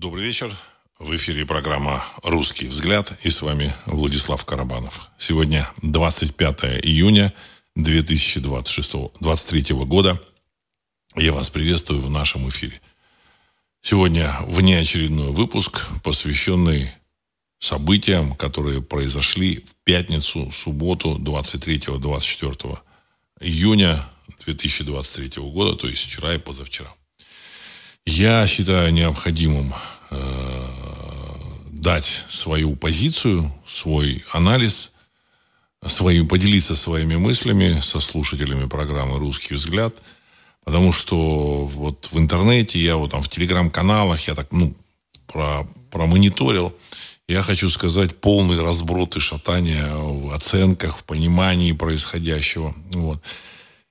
Добрый вечер. В эфире программа «Русский взгляд» и с вами Владислав Карабанов. Сегодня 25 июня 2023 года. Я вас приветствую в нашем эфире. Сегодня внеочередной выпуск, посвященный событиям, которые произошли в пятницу, субботу 23-24 июня 2023 года, то есть вчера и позавчера. Я считаю необходимым э, дать свою позицию, свой анализ, свои, поделиться своими мыслями со слушателями программы «Русский взгляд», потому что вот в интернете, я вот там в телеграм-каналах, я так, ну, про, промониторил, я хочу сказать, полный разброд и шатание в оценках, в понимании происходящего. Вот.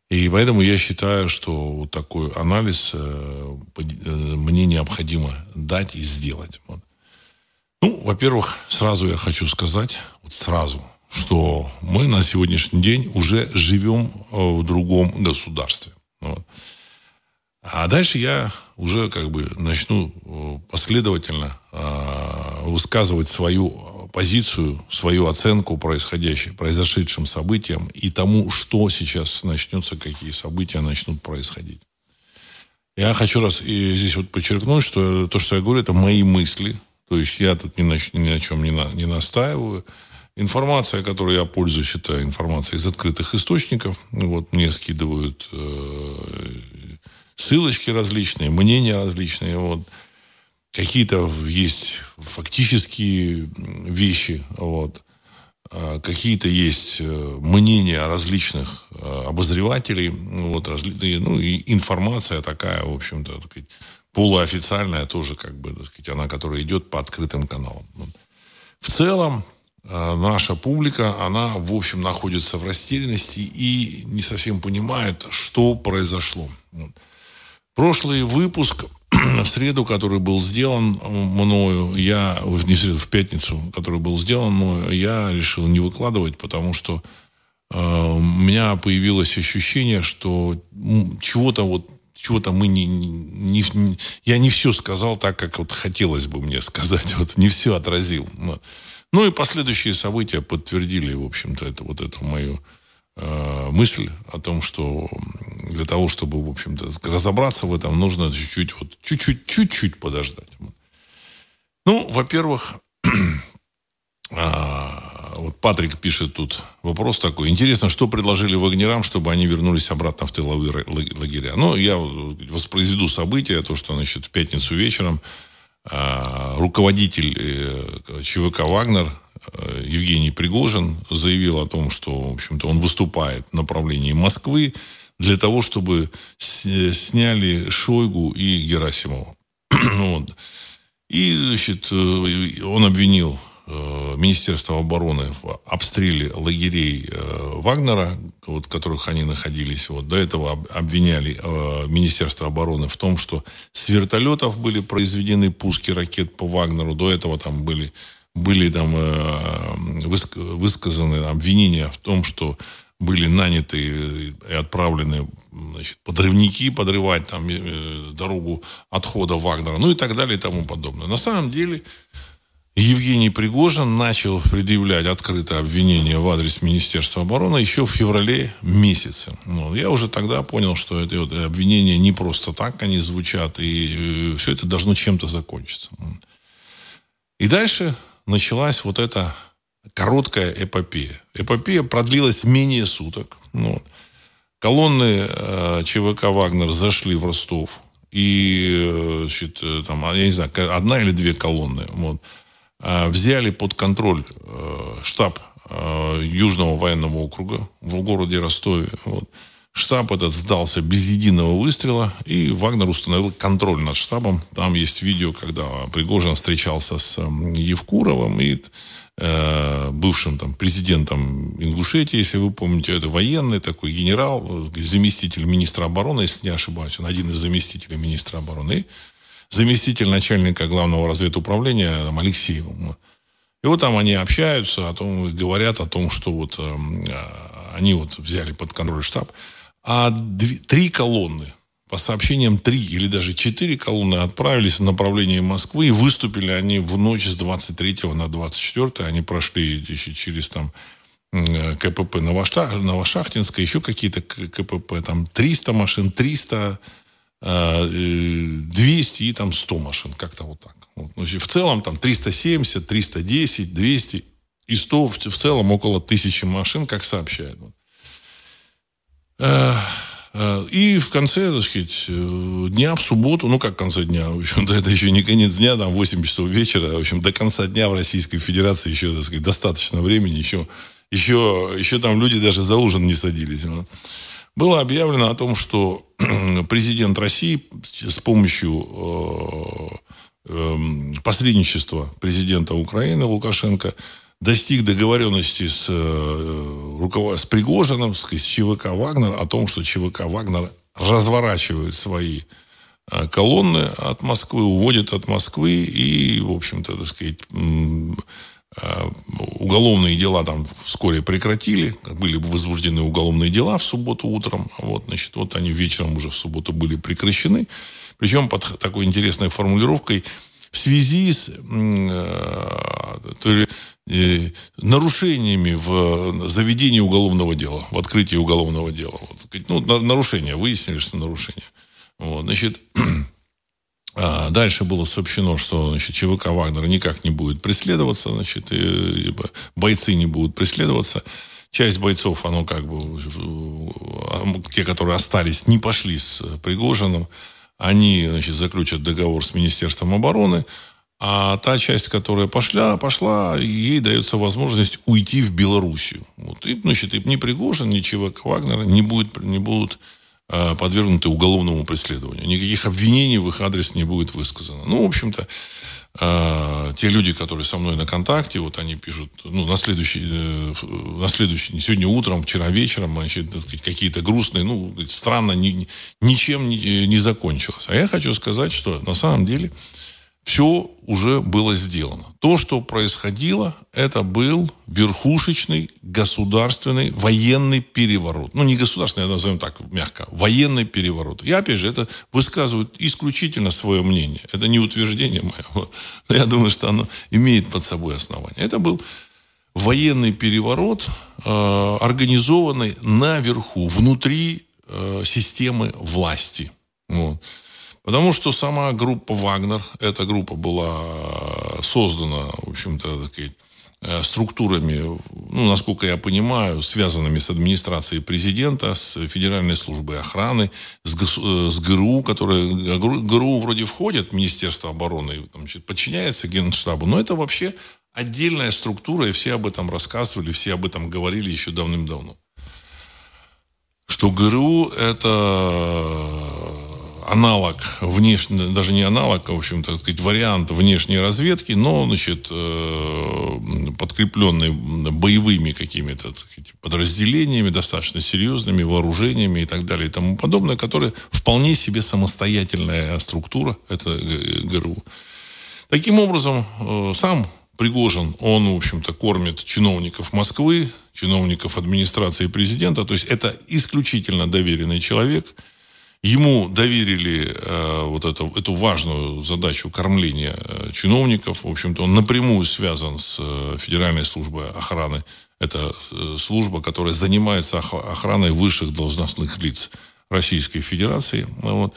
И поэтому я считаю, что вот такой анализ э, э, мне необходимо дать и сделать. Вот. Ну, во-первых, сразу я хочу сказать, вот сразу, что мы на сегодняшний день уже живем э, в другом государстве. Вот. А дальше я уже как бы начну последовательно высказывать свою позицию, свою оценку происходящей, произошедшим событиям и тому, что сейчас начнется, какие события начнут происходить. Я хочу раз и здесь вот подчеркнуть, что то, что я говорю, это мои мысли. То есть я тут ни на, ни на чем не, на, не настаиваю. Информация, которой я пользуюсь, это информация из открытых источников. Вот мне скидывают э, ссылочки различные, мнения различные. Вот какие-то есть фактические вещи, вот, а какие-то есть мнения различных э, обозревателей, вот, разли... ну, и информация такая, в общем-то, так сказать, полуофициальная тоже, как бы, так сказать, она, которая идет по открытым каналам. В целом, э, наша публика, она, в общем, находится в растерянности и не совсем понимает, что произошло. Прошлый выпуск в среду, который был сделан мною, я, не в среду, в пятницу, который был сделан мною, я решил не выкладывать, потому что э, у меня появилось ощущение, что чего-то вот чего-то мы не, не, не... Я не все сказал так, как вот хотелось бы мне сказать. Вот не все отразил. Ну и последующие события подтвердили, в общем-то, это вот эту мою Э, мысль о том, что для того, чтобы, в общем-то, разобраться в этом, нужно чуть-чуть, вот, чуть-чуть, чуть-чуть подождать. Ну, во-первых, а, вот Патрик пишет тут вопрос такой. Интересно, что предложили вагнерам, чтобы они вернулись обратно в тыловые лагеря? Ну, я воспроизведу события, то, что, значит, в пятницу вечером а, руководитель э, ЧВК «Вагнер» Э, Евгений Пригожин заявил о том, что, в общем-то, он выступает в направлении Москвы для того, чтобы сняли Шойгу и Герасимова. вот. И, значит, э, он обвинил э, Министерство обороны в обстреле лагерей Вагнера, вот, в которых они находились. Вот. До этого обвиняли Министерство обороны в том, что с вертолетов были произведены пуски ракет по Вагнеру. До этого там были были там э, высказаны обвинения в том, что были наняты и отправлены значит, подрывники подрывать там э, дорогу отхода Вагнера, ну и так далее и тому подобное. На самом деле Евгений Пригожин начал предъявлять открытое обвинение в адрес Министерства обороны еще в феврале месяце. Ну, я уже тогда понял, что эти вот обвинения не просто так они звучат, и э, все это должно чем-то закончиться. И дальше началась вот эта короткая эпопея. Эпопея продлилась менее суток. Ну, колонны э, ЧВК «Вагнер» зашли в Ростов. И, э, значит, э, там, я не знаю, одна или две колонны. Вот, э, взяли под контроль э, штаб э, Южного военного округа в городе Ростове. Вот. Штаб этот сдался без единого выстрела, и Вагнер установил контроль над штабом. Там есть видео, когда Пригожин встречался с Евкуровым и э, бывшим там, президентом Ингушетии, если вы помните. Это военный такой генерал, заместитель министра обороны, если не ошибаюсь. Он один из заместителей министра обороны. И заместитель начальника главного разведуправления там, Алексеев. И вот там они общаются, о том, говорят о том, что вот э, они вот взяли под контроль штаб. А две, три колонны по сообщениям, три или даже четыре колонны отправились в направлении Москвы, и выступили они в ночь с 23 на 24. Они прошли через там КПП Новошахтинская, еще какие-то КПП, там 300 машин, 300, 200 и там 100 машин, как-то вот так. Вот. Ну, в целом там 370, 310, 200 и 100, в, целом около тысячи машин, как сообщают. Э, э, и в конце, так сказать, э, дня, в субботу, ну как в конце дня, в общем-то, это еще не конец дня, там 8 часов вечера, в общем, до конца дня в Российской Федерации еще, так сказать, достаточно времени, еще, еще, еще там люди даже за ужин не садились. Было объявлено о том, что президент России с помощью э, посредничества президента Украины Лукашенко достиг договоренности с, э, с Пригожиным, с, с ЧВК «Вагнер» о том, что ЧВК «Вагнер» разворачивает свои э, колонны от Москвы, уводит от Москвы и, в общем-то, так сказать, э, уголовные дела там вскоре прекратили, были бы возбуждены уголовные дела в субботу утром, вот, значит, вот они вечером уже в субботу были прекращены, причем под такой интересной формулировкой – в связи с э, э, нарушениями в заведении уголовного дела, в открытии уголовного дела. Вот, ну, нарушения, выяснили, что нарушения. Вот, значит, а дальше было сообщено, что значит, ЧВК Вагнера никак не будет преследоваться, значит, и, бойцы не будут преследоваться. Часть бойцов, оно как бы, те, которые остались, не пошли с Пригожиным. Они значит, заключат договор с Министерством обороны, а та часть, которая пошла, пошла, ей дается возможность уйти в Белоруссию. Вот. И, значит, и ни Пригожин, ни ЧВК Вагнера не, будет, не будут э, подвергнуты уголовному преследованию. Никаких обвинений в их адрес не будет высказано. Ну, в общем-то, э, те люди, которые со мной на контакте, вот они пишут, ну, на следующий, э, на следующий, не сегодня утром, вчера вечером, значит, какие-то грустные, ну, странно, ни, ничем не закончилось. А я хочу сказать, что на самом деле все уже было сделано. То, что происходило, это был верхушечный государственный военный переворот. Ну, не государственный, а назовем так, мягко. Военный переворот. Я, опять же, это высказываю исключительно свое мнение. Это не утверждение мое. Но я думаю, что оно имеет под собой основание. Это был военный переворот, э, организованный наверху, внутри э, системы власти. Вот. Потому что сама группа «Вагнер», эта группа была создана, в общем-то, э, структурами, ну, насколько я понимаю, связанными с администрацией президента, с Федеральной службой охраны, с, ГС, с ГРУ, которая ГРУ вроде входит в Министерство обороны, там, значит, подчиняется Генштабу, но это вообще отдельная структура, и все об этом рассказывали, все об этом говорили еще давным-давно. Что ГРУ это аналог внешне, даже не аналог, а, в общем, так сказать, вариант внешней разведки, но, значит, э, подкрепленный боевыми какими-то подразделениями, достаточно серьезными, вооружениями и так далее и тому подобное, которые вполне себе самостоятельная структура, это ГРУ. Таким образом, э, сам Пригожин, он, в общем-то, кормит чиновников Москвы, чиновников администрации президента, то есть это исключительно доверенный человек – Ему доверили э, вот это, эту важную задачу кормления э, чиновников. В общем-то, он напрямую связан с э, Федеральной службой охраны. Это э, служба, которая занимается охраной высших должностных лиц Российской Федерации. Вот.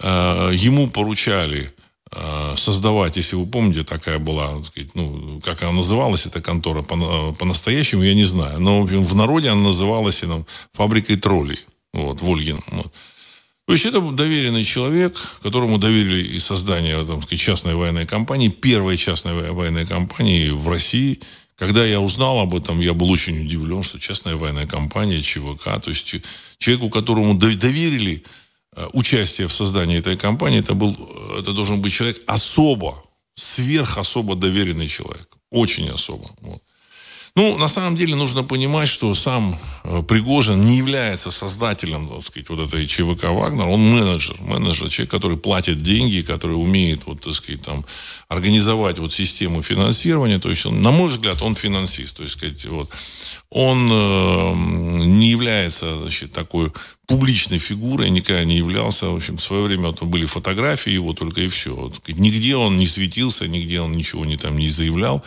Э, ему поручали э, создавать, если вы помните, такая была, сказать, ну, как она называлась, эта контора, по, по-настоящему я не знаю. Но в, общем, в народе она называлась ну, фабрикой троллей. Вот, Вольгин. Вот. То есть это доверенный человек, которому доверили и создание там, частной военной компании, первой частной военной компании в России. Когда я узнал об этом, я был очень удивлен, что частная военная компания ЧВК, то есть человеку, которому доверили э, участие в создании этой компании, это, был, это должен быть человек особо, сверх особо доверенный человек. Очень особо. Вот. Ну, на самом деле нужно понимать, что сам э, Пригожин не является создателем, так сказать, вот этой ЧВК «Вагнер». Он менеджер, менеджер, человек, который платит деньги, который умеет, вот, так сказать, там, организовать вот систему финансирования. То есть, он, на мой взгляд, он финансист. То есть, сказать, вот, он э, не является, значит, такой публичной фигурой, никогда не являлся. В общем, в свое время вот, были фотографии его только и все. Вот, нигде он не светился, нигде он ничего не, там, не заявлял.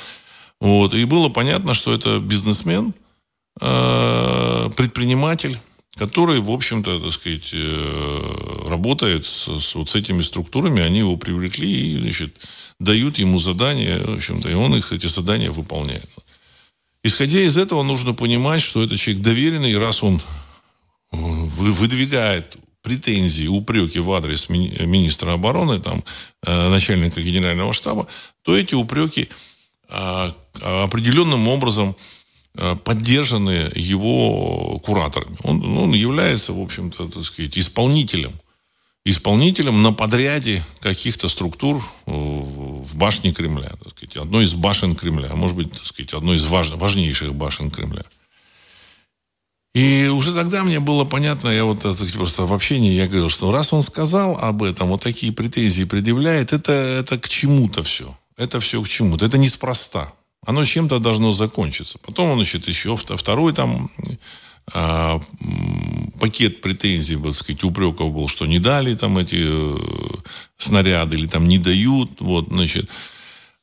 Вот. И было понятно, что это бизнесмен, э, предприниматель, который, в общем-то, так сказать, э, работает с, с вот с этими структурами, они его привлекли и, значит, дают ему задания, в общем-то, и он их, эти задания выполняет. Исходя из этого, нужно понимать, что это человек доверенный, и раз он выдвигает претензии, упреки в адрес мини- министра обороны, там, э, начальника генерального штаба, то эти упреки определенным образом а, поддержаны его кураторами. Он, он является, в общем-то, так сказать, исполнителем. Исполнителем на подряде каких-то структур в башне Кремля. Так сказать, одной из башен Кремля. А может быть, так сказать, одной из важ, важнейших башен Кремля. И уже тогда мне было понятно, я вот сказать, просто в общении я говорил, что раз он сказал об этом, вот такие претензии предъявляет, это, это к чему-то все это все к чему-то. Это неспроста. Оно чем-то должно закончиться. Потом, значит, еще второй там а, пакет претензий, так сказать, упреков был, что не дали там эти э, снаряды или там не дают. Вот, значит.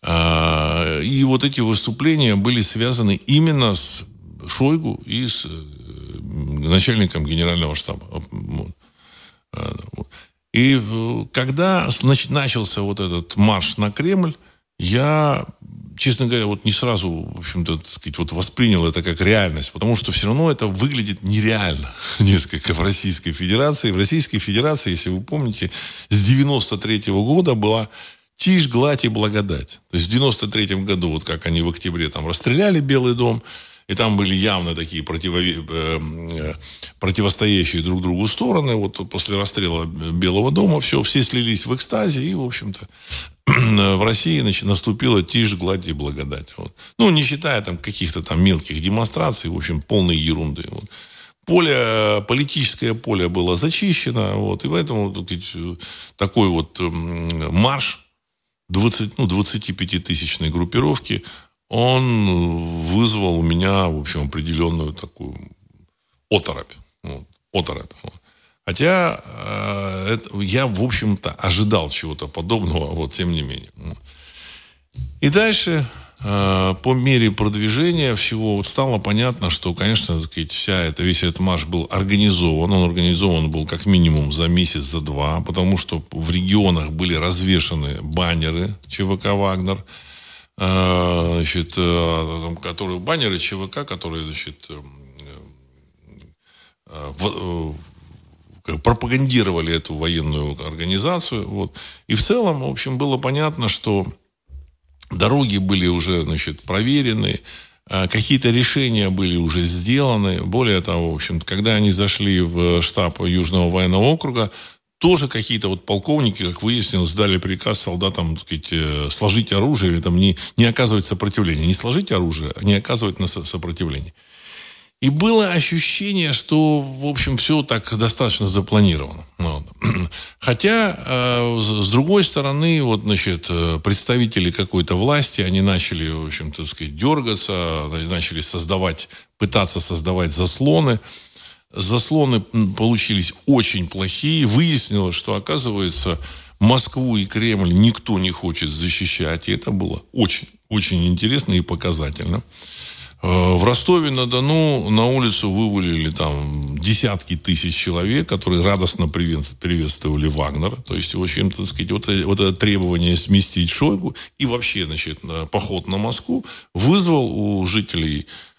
А, и вот эти выступления были связаны именно с Шойгу и с э, начальником генерального штаба. А, и когда начался вот этот марш на Кремль, я, честно говоря, вот не сразу, в общем-то, сказать, вот воспринял это как реальность, потому что все равно это выглядит нереально несколько в Российской Федерации. В Российской Федерации, если вы помните, с 93 -го года была тишь, гладь и благодать. То есть в 93 году, вот как они в октябре там расстреляли Белый дом, и там были явно такие противо... Э, э, противостоящие друг другу стороны. Вот после расстрела Белого дома все, все слились в экстазе, и, в общем-то, в России значит, наступила тишь, гладь и благодать. Вот. Ну, не считая там каких-то там мелких демонстраций, в общем, полной ерунды. Вот. Поле, политическое поле было зачищено, вот, и поэтому тут, такой вот марш 20, ну, 25-тысячной группировки, он вызвал у меня, в общем, определенную такую оторопь. Вот, оторопь. Хотя э, это, я, в общем-то, ожидал чего-то подобного, вот, тем не менее. И дальше, э, по мере продвижения всего, вот стало понятно, что, конечно, сказать, вся эта, весь этот марш был организован. Он организован был как минимум за месяц, за два, потому что в регионах были развешаны баннеры ЧВК «Вагнер», значит, э, которые, баннеры ЧВК, которые, значит, э, э, в, пропагандировали эту военную организацию. Вот. И в целом, в общем, было понятно, что дороги были уже значит, проверены, какие-то решения были уже сделаны. Более того, в общем, когда они зашли в штаб Южного военного округа, тоже какие-то вот полковники, как выяснилось, дали приказ солдатам, так сказать, э, сложить оружие или там не, не оказывать сопротивления. Не сложить оружие, а не оказывать на сопротивление. И было ощущение, что, в общем, все так достаточно запланировано. Вот. Хотя, э, с другой стороны, вот, значит, э, представители какой-то власти, они начали, в общем, так сказать, дергаться, начали создавать, пытаться создавать заслоны. Заслоны получились очень плохие. Выяснилось, что, оказывается, Москву и Кремль никто не хочет защищать. И это было очень, очень интересно и показательно. Э, в Ростове-на-Дону на улицу вывалили там десятки тысяч человек, которые радостно приветствовали Вагнера. То есть, в общем-то, так сказать, вот, вот это требование сместить Шойгу и вообще, значит, поход на Москву вызвал у жителей э,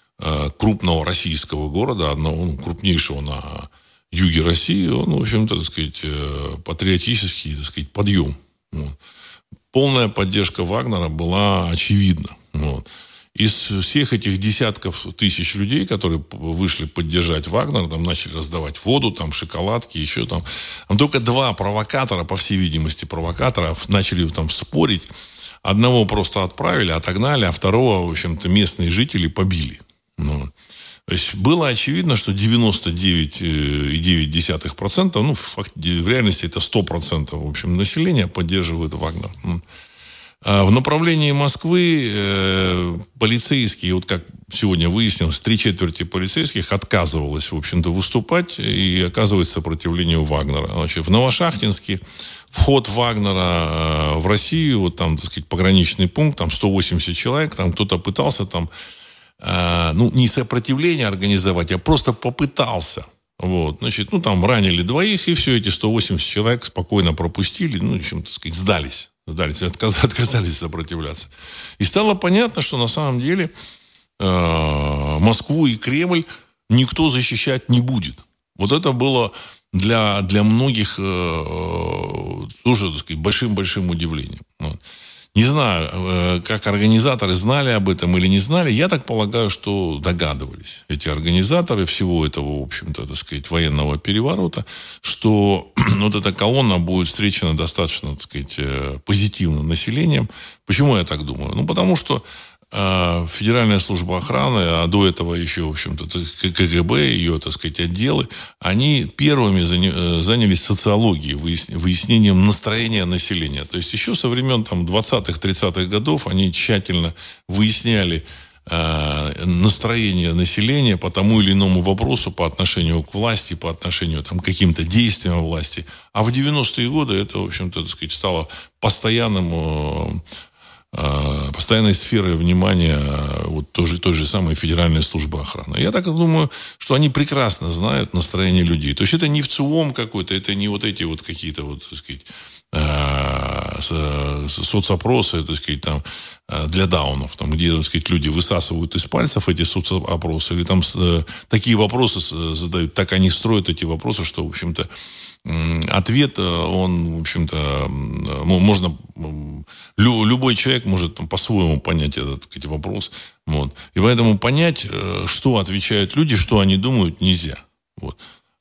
крупного российского города, одного ну, крупнейшего на юге России, он, в общем-то, так сказать, э, патриотический, так сказать, подъем. Вот. Полная поддержка Вагнера была очевидна. Вот из всех этих десятков тысяч людей, которые вышли поддержать Вагнер, там начали раздавать воду, там шоколадки, еще там, там только два провокатора, по всей видимости, провокатора начали там спорить одного просто отправили, отогнали, а второго, в общем-то, местные жители побили. Ну, то есть было очевидно, что 99,9%, ну, в, в реальности это 100% в общем, населения поддерживает Вагнер. А в направлении Москвы э, полицейские, вот как сегодня выяснилось, три четверти полицейских отказывалось, в общем-то, выступать и оказывать сопротивление Вагнера. Значит, в Новошахтинске вход Вагнера э, в Россию, вот там, так сказать, пограничный пункт, там 180 человек, там кто-то пытался там, ну, не сопротивление организовать, а просто попытался. Вот, значит, ну, там ранили двоих, и все, эти 180 человек спокойно пропустили, ну, чем, так сказать, сдались сдались, отказались, отказались сопротивляться. И стало понятно, что на самом деле э, Москву и Кремль никто защищать не будет. Вот это было для, для многих э, э тоже, так сказать, большим-большим удивлением. Вот. Не знаю, э, как организаторы знали об этом или не знали. Я так полагаю, что догадывались эти организаторы всего этого, в общем-то, так сказать, военного переворота, что вот эта колонна будет встречена достаточно, так сказать, э, позитивно населением. Почему я так думаю? Ну, потому что Федеральная служба охраны, а до этого еще, в общем-то, КГБ, ее, так сказать, отделы, они первыми э, занялись социологией, выяснением настроения населения. То есть еще со времен там, 20-х, 30-х годов они тщательно выясняли э, настроение населения по тому или иному вопросу по отношению к власти, по отношению там, к каким-то действиям власти. А в 90-е годы это, в общем-то, так сказать, стало постоянным Э, постоянной сферой внимания э, вот той же, той же самой Федеральной службы охраны. Я так думаю, что они прекрасно знают настроение людей. То есть это не в ЦУОМ какой-то, это не вот эти вот какие-то вот, так сказать, э, соцопросы, так сказать, там, для даунов, там, где, так сказать, люди высасывают из пальцев эти соцопросы, или там такие вопросы задают, так они строят эти вопросы, что, в общем-то, ответ, он, в общем-то, можно любой человек может по-своему понять этот сказать, вопрос. Вот. И поэтому понять, э, что отвечают люди, что они думают, нельзя. Вот.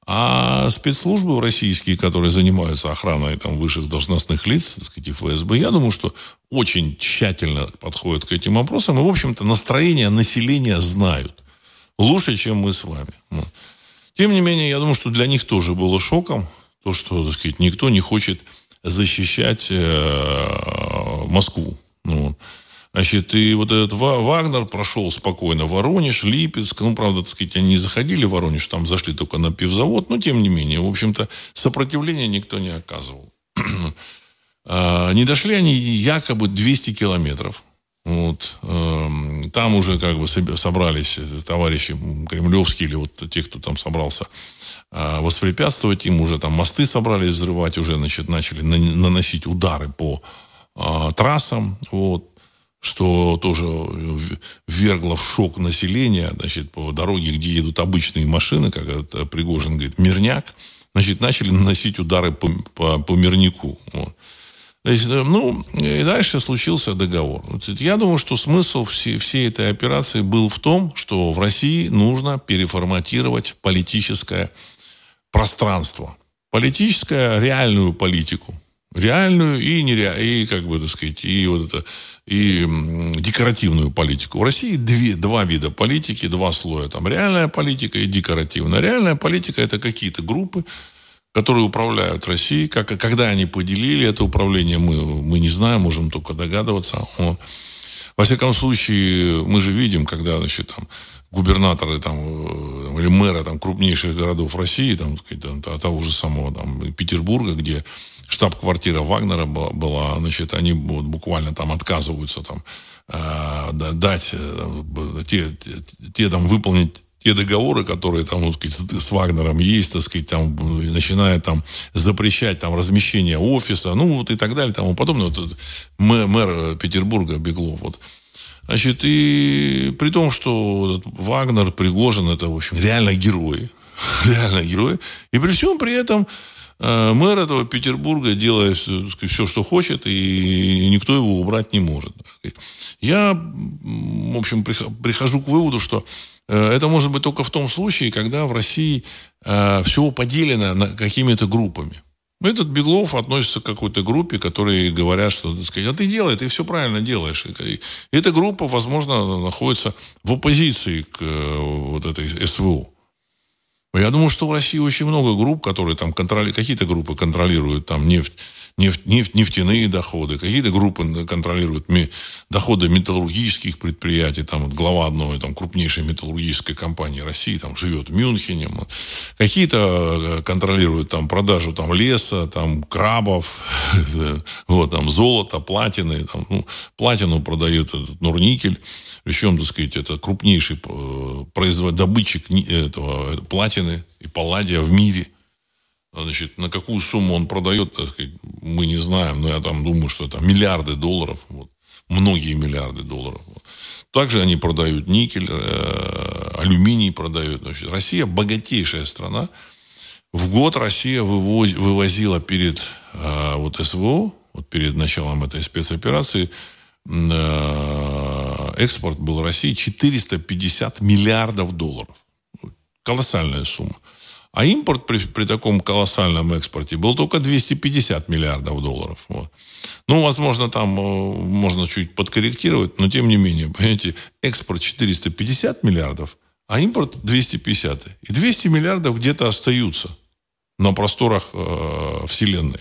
А спецслужбы российские, которые занимаются охраной там, высших должностных лиц, так сказать, ФСБ, я думаю, что очень тщательно подходят к этим вопросам. И, в общем-то, настроение населения знают. Лучше, чем мы с вами. Тем не менее, я думаю, что для них тоже было шоком то, что, так сказать, никто не хочет защищать э, Москву. Ну, Значит, и вот этот Вагнер прошел спокойно Воронеж, Липецк. Ну, правда, так сказать, они не заходили в Воронеж, там зашли только на пивзавод. Но, тем не менее, в общем-то, сопротивления никто не оказывал. А, не дошли они якобы 200 километров. Вот. Там уже как бы собрались товарищи кремлевские или вот те, кто там собрался а, воспрепятствовать им, уже там мосты собрались взрывать, уже значит, начали наносить удары по а, трассам, вот, что тоже ввергло в шок население, значит, по дороге, где едут обычные машины, как это Пригожин говорит, мирняк, значит, начали наносить удары по, по, по мирнику. Вот. Э, ну, и дальше случился договор. Я думаю, что смысл всей, всей этой операции был в том, что в России нужно переформатировать политическое пространство. Политическое, реальную политику. Реальную и нереальную, и, как бы, так сказать, и вот это, и декоративную политику. В России две, два вида политики, два слоя. Там реальная политика и декоративная. Реальная политика – это какие-то группы, которые управляют Россией. Как, когда они поделили это управление, мы, мы не знаем, можем только догадываться. Вот. Во всяком случае, мы же видим, когда значит, там, губернаторы там, э, или мэры там, крупнейших городов России, там, сказать, того же самого там, Петербурга, где штаб-квартира Вагнера была, была, значит, они вот, буквально там отказываются там, э, дать, э, те, те, те там выполнить те договоры, которые там, ну, сказать, с, Вагнером есть, так сказать, там, начиная там запрещать там размещение офиса, ну, вот и так далее, тому подобное. Вот, мэр, мэр Петербурга Беглов, вот. Значит, и при том, что Вагнер, Пригожин, это, в общем, реально герои. Реально герои. И при всем при этом э, мэр этого Петербурга делает сказать, все, что хочет, и никто его убрать не может. Я, в общем, прихожу к выводу, что Э, это может быть только в том случае, когда в России э, все поделено на какими-то группами. Этот Беглов относится к какой-то группе, которые говорят, что, так сказать, а ты делай, ты все правильно делаешь. И эта группа, возможно, находится в оппозиции к э, вот этой СВО. Я думаю, что в России очень много групп, которые там контролируют, какие-то группы контролируют там нефть, нефть, нефть, нефтяные доходы, какие-то группы контролируют ми, доходы металлургических предприятий, там вот глава одной там, крупнейшей металлургической компании России там живет в Мюнхене, какие-то э, контролируют там продажу там леса, там крабов, вот там золото, платины, там, ну, платину продает этот Нурникель, причем, так сказать, это крупнейший э, производитель, добытчик этого э, платины и палладия в мире – Значит, на какую сумму он продает, так сказать, мы не знаем, но я там думаю, что это миллиарды долларов, вот, многие миллиарды долларов. Вот. Также они продают никель, э, алюминий продают. Значит, Россия богатейшая страна. В год Россия вывоз, вывозила перед э, вот СВО, вот перед началом этой спецоперации, э, экспорт был России 450 миллиардов долларов. Колоссальная сумма. А импорт при, при таком колоссальном экспорте был только 250 миллиардов долларов. Вот. Ну, возможно, там э, можно чуть подкорректировать, но тем не менее, понимаете, экспорт 450 миллиардов, а импорт 250. И 200 миллиардов где-то остаются на просторах э, Вселенной.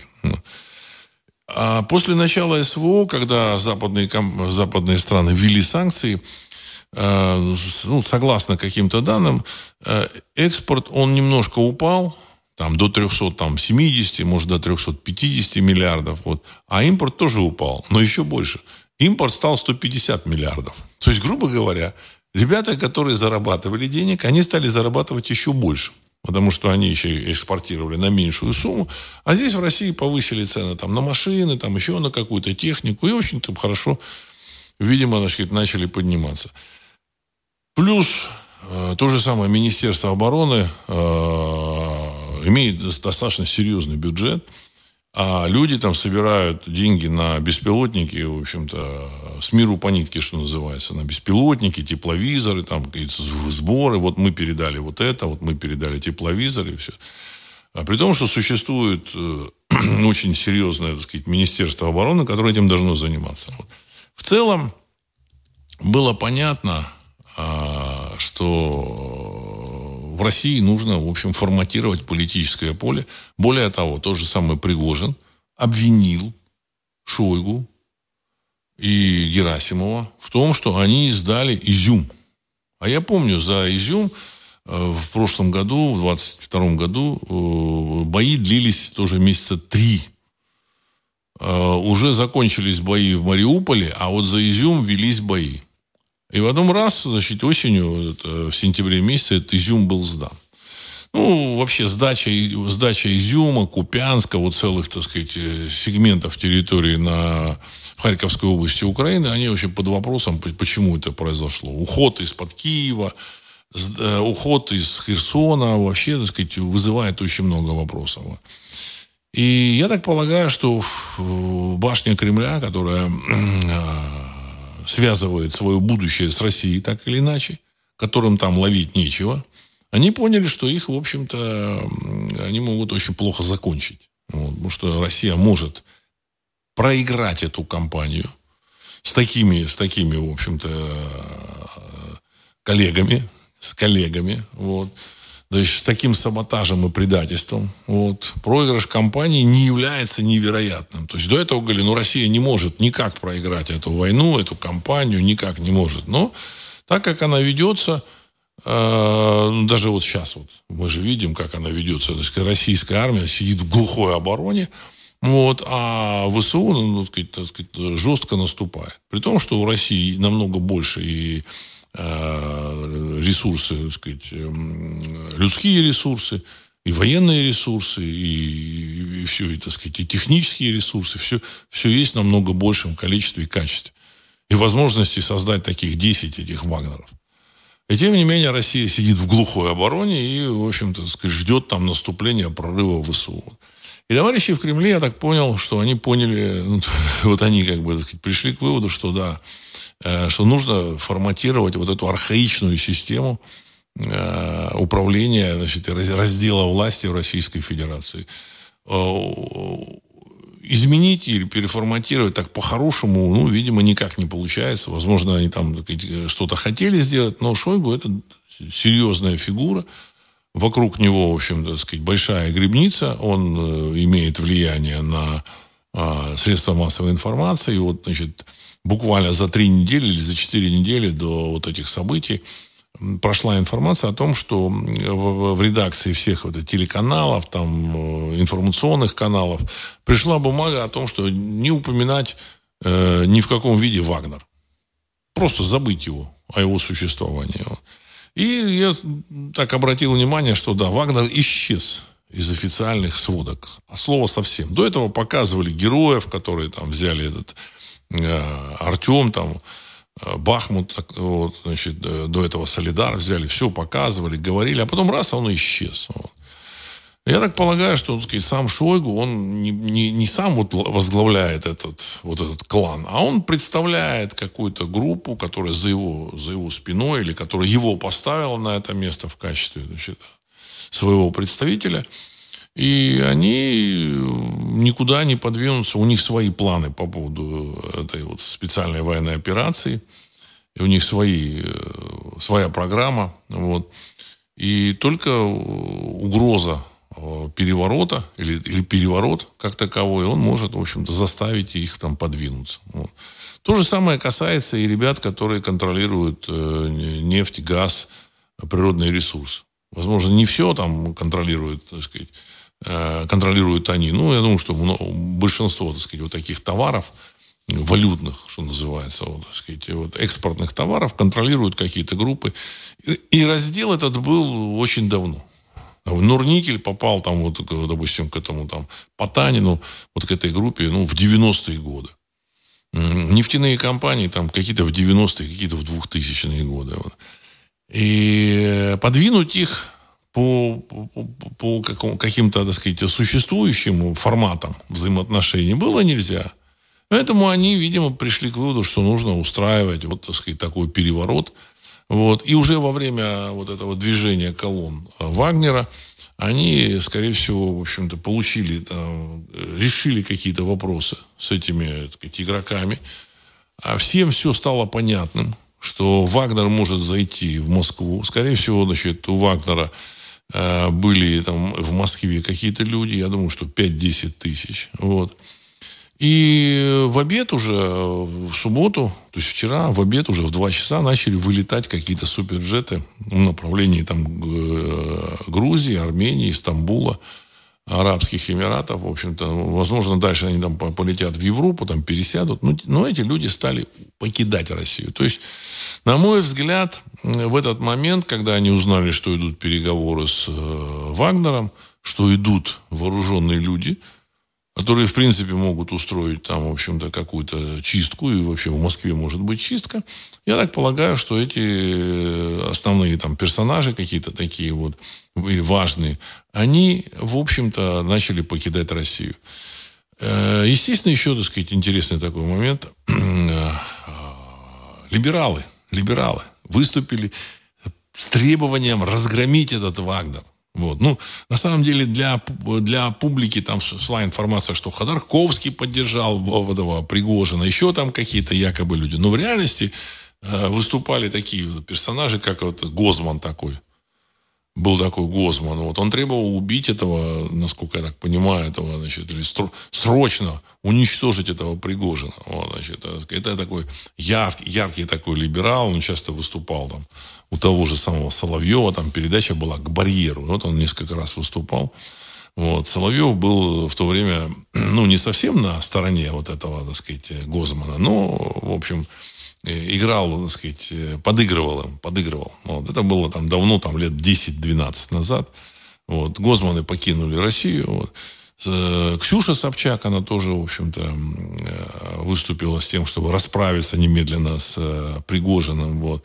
А после начала СВО, когда западные, западные страны ввели санкции, ну, согласно каким-то данным, э, экспорт, он немножко упал, там, до 370, может, до 350 миллиардов. Вот. А импорт тоже упал, но еще больше. Импорт стал 150 миллиардов. То есть, грубо говоря, ребята, которые зарабатывали денег, они стали зарабатывать еще больше. Потому что они еще экспортировали на меньшую сумму. А здесь в России повысили цены там, на машины, там, еще на какую-то технику. И очень там хорошо, видимо, значит, начали подниматься. Плюс э, то же самое Министерство обороны э, имеет достаточно серьезный бюджет, а люди там собирают деньги на беспилотники, в общем-то, с миру по нитке, что называется, на беспилотники, тепловизоры, там сборы. Вот мы передали вот это, вот мы передали тепловизоры и все. А при том, что существует э, очень серьезное, так сказать, Министерство обороны, которое этим должно заниматься. Вот. В целом было понятно, что в России нужно, в общем, форматировать политическое поле. Более того, тот же самый Пригожин обвинил Шойгу и Герасимова в том, что они издали изюм. А я помню, за изюм э, в прошлом году, в 22 году, э, бои длились тоже месяца три. Э, уже закончились бои в Мариуполе, а вот за изюм велись бои. И в одном раз, значит, осенью, в сентябре месяце, этот изюм был сдан. Ну, вообще сдача, сдача изюма, Купянска, вот целых, так сказать, э, сегментов территории на, в Харьковской области Украины, они вообще под вопросом, почему это произошло. Уход из-под Киева, э, уход из Херсона вообще, так сказать, вызывает очень много вопросов. И я так полагаю, что башня Кремля, которая а, связывает свое будущее с Россией так или иначе, которым там ловить нечего, они поняли, что их, в общем-то, они могут очень плохо закончить. Вот, потому что Россия может проиграть эту кампанию с такими, с такими, в общем-то, коллегами, с коллегами, вот, то есть с таким саботажем и предательством, вот, проигрыш компании не является невероятным. То есть до этого говорили, ну, Россия не может никак проиграть эту войну, эту кампанию, никак не может. Но так как она ведется, э, даже вот сейчас вот мы же видим, как она ведется. То есть российская армия сидит в глухой обороне, вот, а ВСУ, ну, так сказать, так сказать, жестко наступает. При том, что у России намного больше и ресурсы, так сказать, эм, людские ресурсы, и военные ресурсы, и, и все, и, так сказать, и технические ресурсы, все, все есть в намного большем количестве и качестве. И возможности создать таких 10 этих Вагнеров. И тем не менее Россия сидит в глухой обороне и, в общем-то, ждет там наступления, прорыва ВСУ. И товарищи в Кремле, я так понял, что они поняли, ну, вот они как бы сказать, пришли к выводу, что да, э, что нужно форматировать вот эту архаичную систему э, управления, значит, раздела власти в Российской Федерации. изменить или переформатировать так по-хорошему, ну, видимо, никак не получается. Возможно, они там что-то хотели сделать, но Шойгу это серьезная фигура. Вокруг него, в общем, так сказать, большая грибница. Он э, имеет влияние на э, средства массовой информации. И вот, значит, буквально за три недели или за четыре недели до вот этих событий прошла информация о том, что в, в редакции всех вот телеканалов, там, э, информационных каналов пришла бумага о том, что не упоминать э, ни в каком виде Вагнер. Просто забыть его, о его существовании. И я так обратил внимание, что да, Вагнер исчез из официальных сводок. А слово совсем. До этого показывали героев, которые там взяли этот э, Артем, там, Э, Бахмут, вот, значит, э, до этого Солидар взяли, все показывали, говорили, а потом раз, он исчез. Вот. Я так полагаю, что сказать, сам Шойгу, он не, не, не сам вот возглавляет этот, вот этот клан, а он представляет какую-то группу, которая за его, за его спиной или которая его поставила на это место в качестве значит, своего представителя – и они никуда не подвинутся. У них свои планы по поводу этой вот специальной военной операции. И у них свои, э, своя программа. Вот. И только угроза э, переворота или, или переворот как таковой, он может, в общем-то, заставить их там подвинуться. Вот. То же самое касается и ребят, которые контролируют э, нефть, газ, природные ресурсы. Возможно, не все там контролируют, так сказать, Э, контролируют они. Ну, я думаю, что большинство, так сказать, вот таких товаров, валютных, что называется, вот, так сказать, вот, экспортных товаров контролируют какие-то группы. И раздел этот был очень давно. Нурникель попал там, вот, допустим, к этому там Потанину, вот к этой группе, ну, в 90-е годы. Нефтяные компании там какие-то в 90-е, какие-то в 2000-е годы. Вот. И подвинуть их по, по, по каким-то, так сказать, существующим форматам взаимоотношений было нельзя. Поэтому они, видимо, пришли к выводу, что нужно устраивать вот, так сказать, такой переворот. Вот. И уже во время вот этого движения колонн Вагнера они, скорее всего, в общем-то, получили, там, решили какие-то вопросы с этими сказать, игроками. А всем все стало понятным, что Вагнер может зайти в Москву. Скорее всего, значит, у Вагнера Э, были там в Москве какие-то люди, я думаю, что 5-10 тысяч. Вот. И в обед уже, в субботу, то есть вчера, в обед уже в 2 часа начали вылетать какие-то суперджеты в направлении там э, Грузии, Армении, Стамбула. Арабских Эмиратов, в общем-то, возможно, дальше они там полетят в Европу, там пересядут, но, но эти люди стали покидать Россию. То есть, на мой взгляд, в этот момент, когда они узнали, что идут переговоры с э, Вагнером, что идут вооруженные люди – которые, в принципе, могут устроить там, в общем-то, какую-то чистку, и вообще в Москве может быть чистка. Я так полагаю, что эти э, основные там персонажи какие-то такие вот важные, они, в общем-то, начали покидать Россию. Э, естественно, еще, так сказать, интересный такой момент. Э, либералы, либералы выступили с требованием разгромить этот Вагнер. Вот. Ну, на самом деле для, для публики там шла информация, что Ходорковский поддержал Воводова, Пригожина, еще там какие-то якобы люди. Но в реальности э, выступали такие персонажи, как вот Гозман такой был такой Гозман. Вот он требовал убить этого, насколько я так понимаю, этого, значит, или срочно уничтожить этого Пригожина. Вот, значит, это такой яркий, яркий такой либерал, он часто выступал там у того же самого Соловьева, там передача была «К барьеру». Вот он несколько раз выступал. Вот. Соловьев был в то время, ну, не совсем на стороне вот этого, так сказать, Гозмана, но, в общем, Э, играл, так сказать, э, подыгрывал им, подыгрывал. Вот. Это было там давно, там лет 10-12 назад. Вот. Гозманы покинули Россию. Вот. Э, Ксюша Собчак, она тоже, в общем-то, выступила с тем, чтобы расправиться немедленно с Пригожиным. Вот.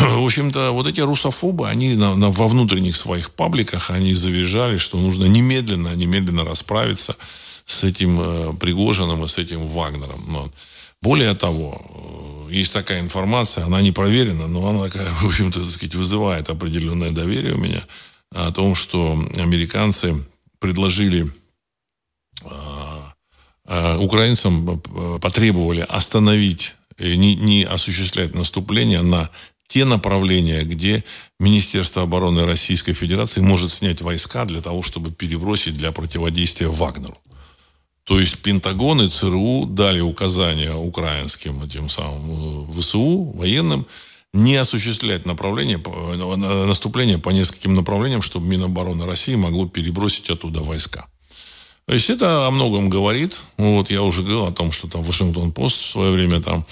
В общем-то, вот эти русофобы, они на, на, во внутренних своих пабликах, они завизжали, что нужно немедленно, немедленно расправиться с этим э, Пригожиным и с этим Вагнером. Вот. Более того, есть такая информация, она не проверена, но она такая, в общем-то, так сказать, вызывает определенное доверие у меня о том, что американцы предложили украинцам потребовали остановить, не, не осуществлять наступление на те направления, где Министерство обороны Российской Федерации может снять войска для того, чтобы перебросить для противодействия Вагнеру. То есть Пентагон и ЦРУ дали указания украинским тем самым э, ВСУ, военным, не осуществлять направление, э, наступление по нескольким направлениям, чтобы Минобороны России могло перебросить оттуда войска. То есть это о многом говорит. Вот я уже говорил о том, что там Вашингтон-Пост в свое время там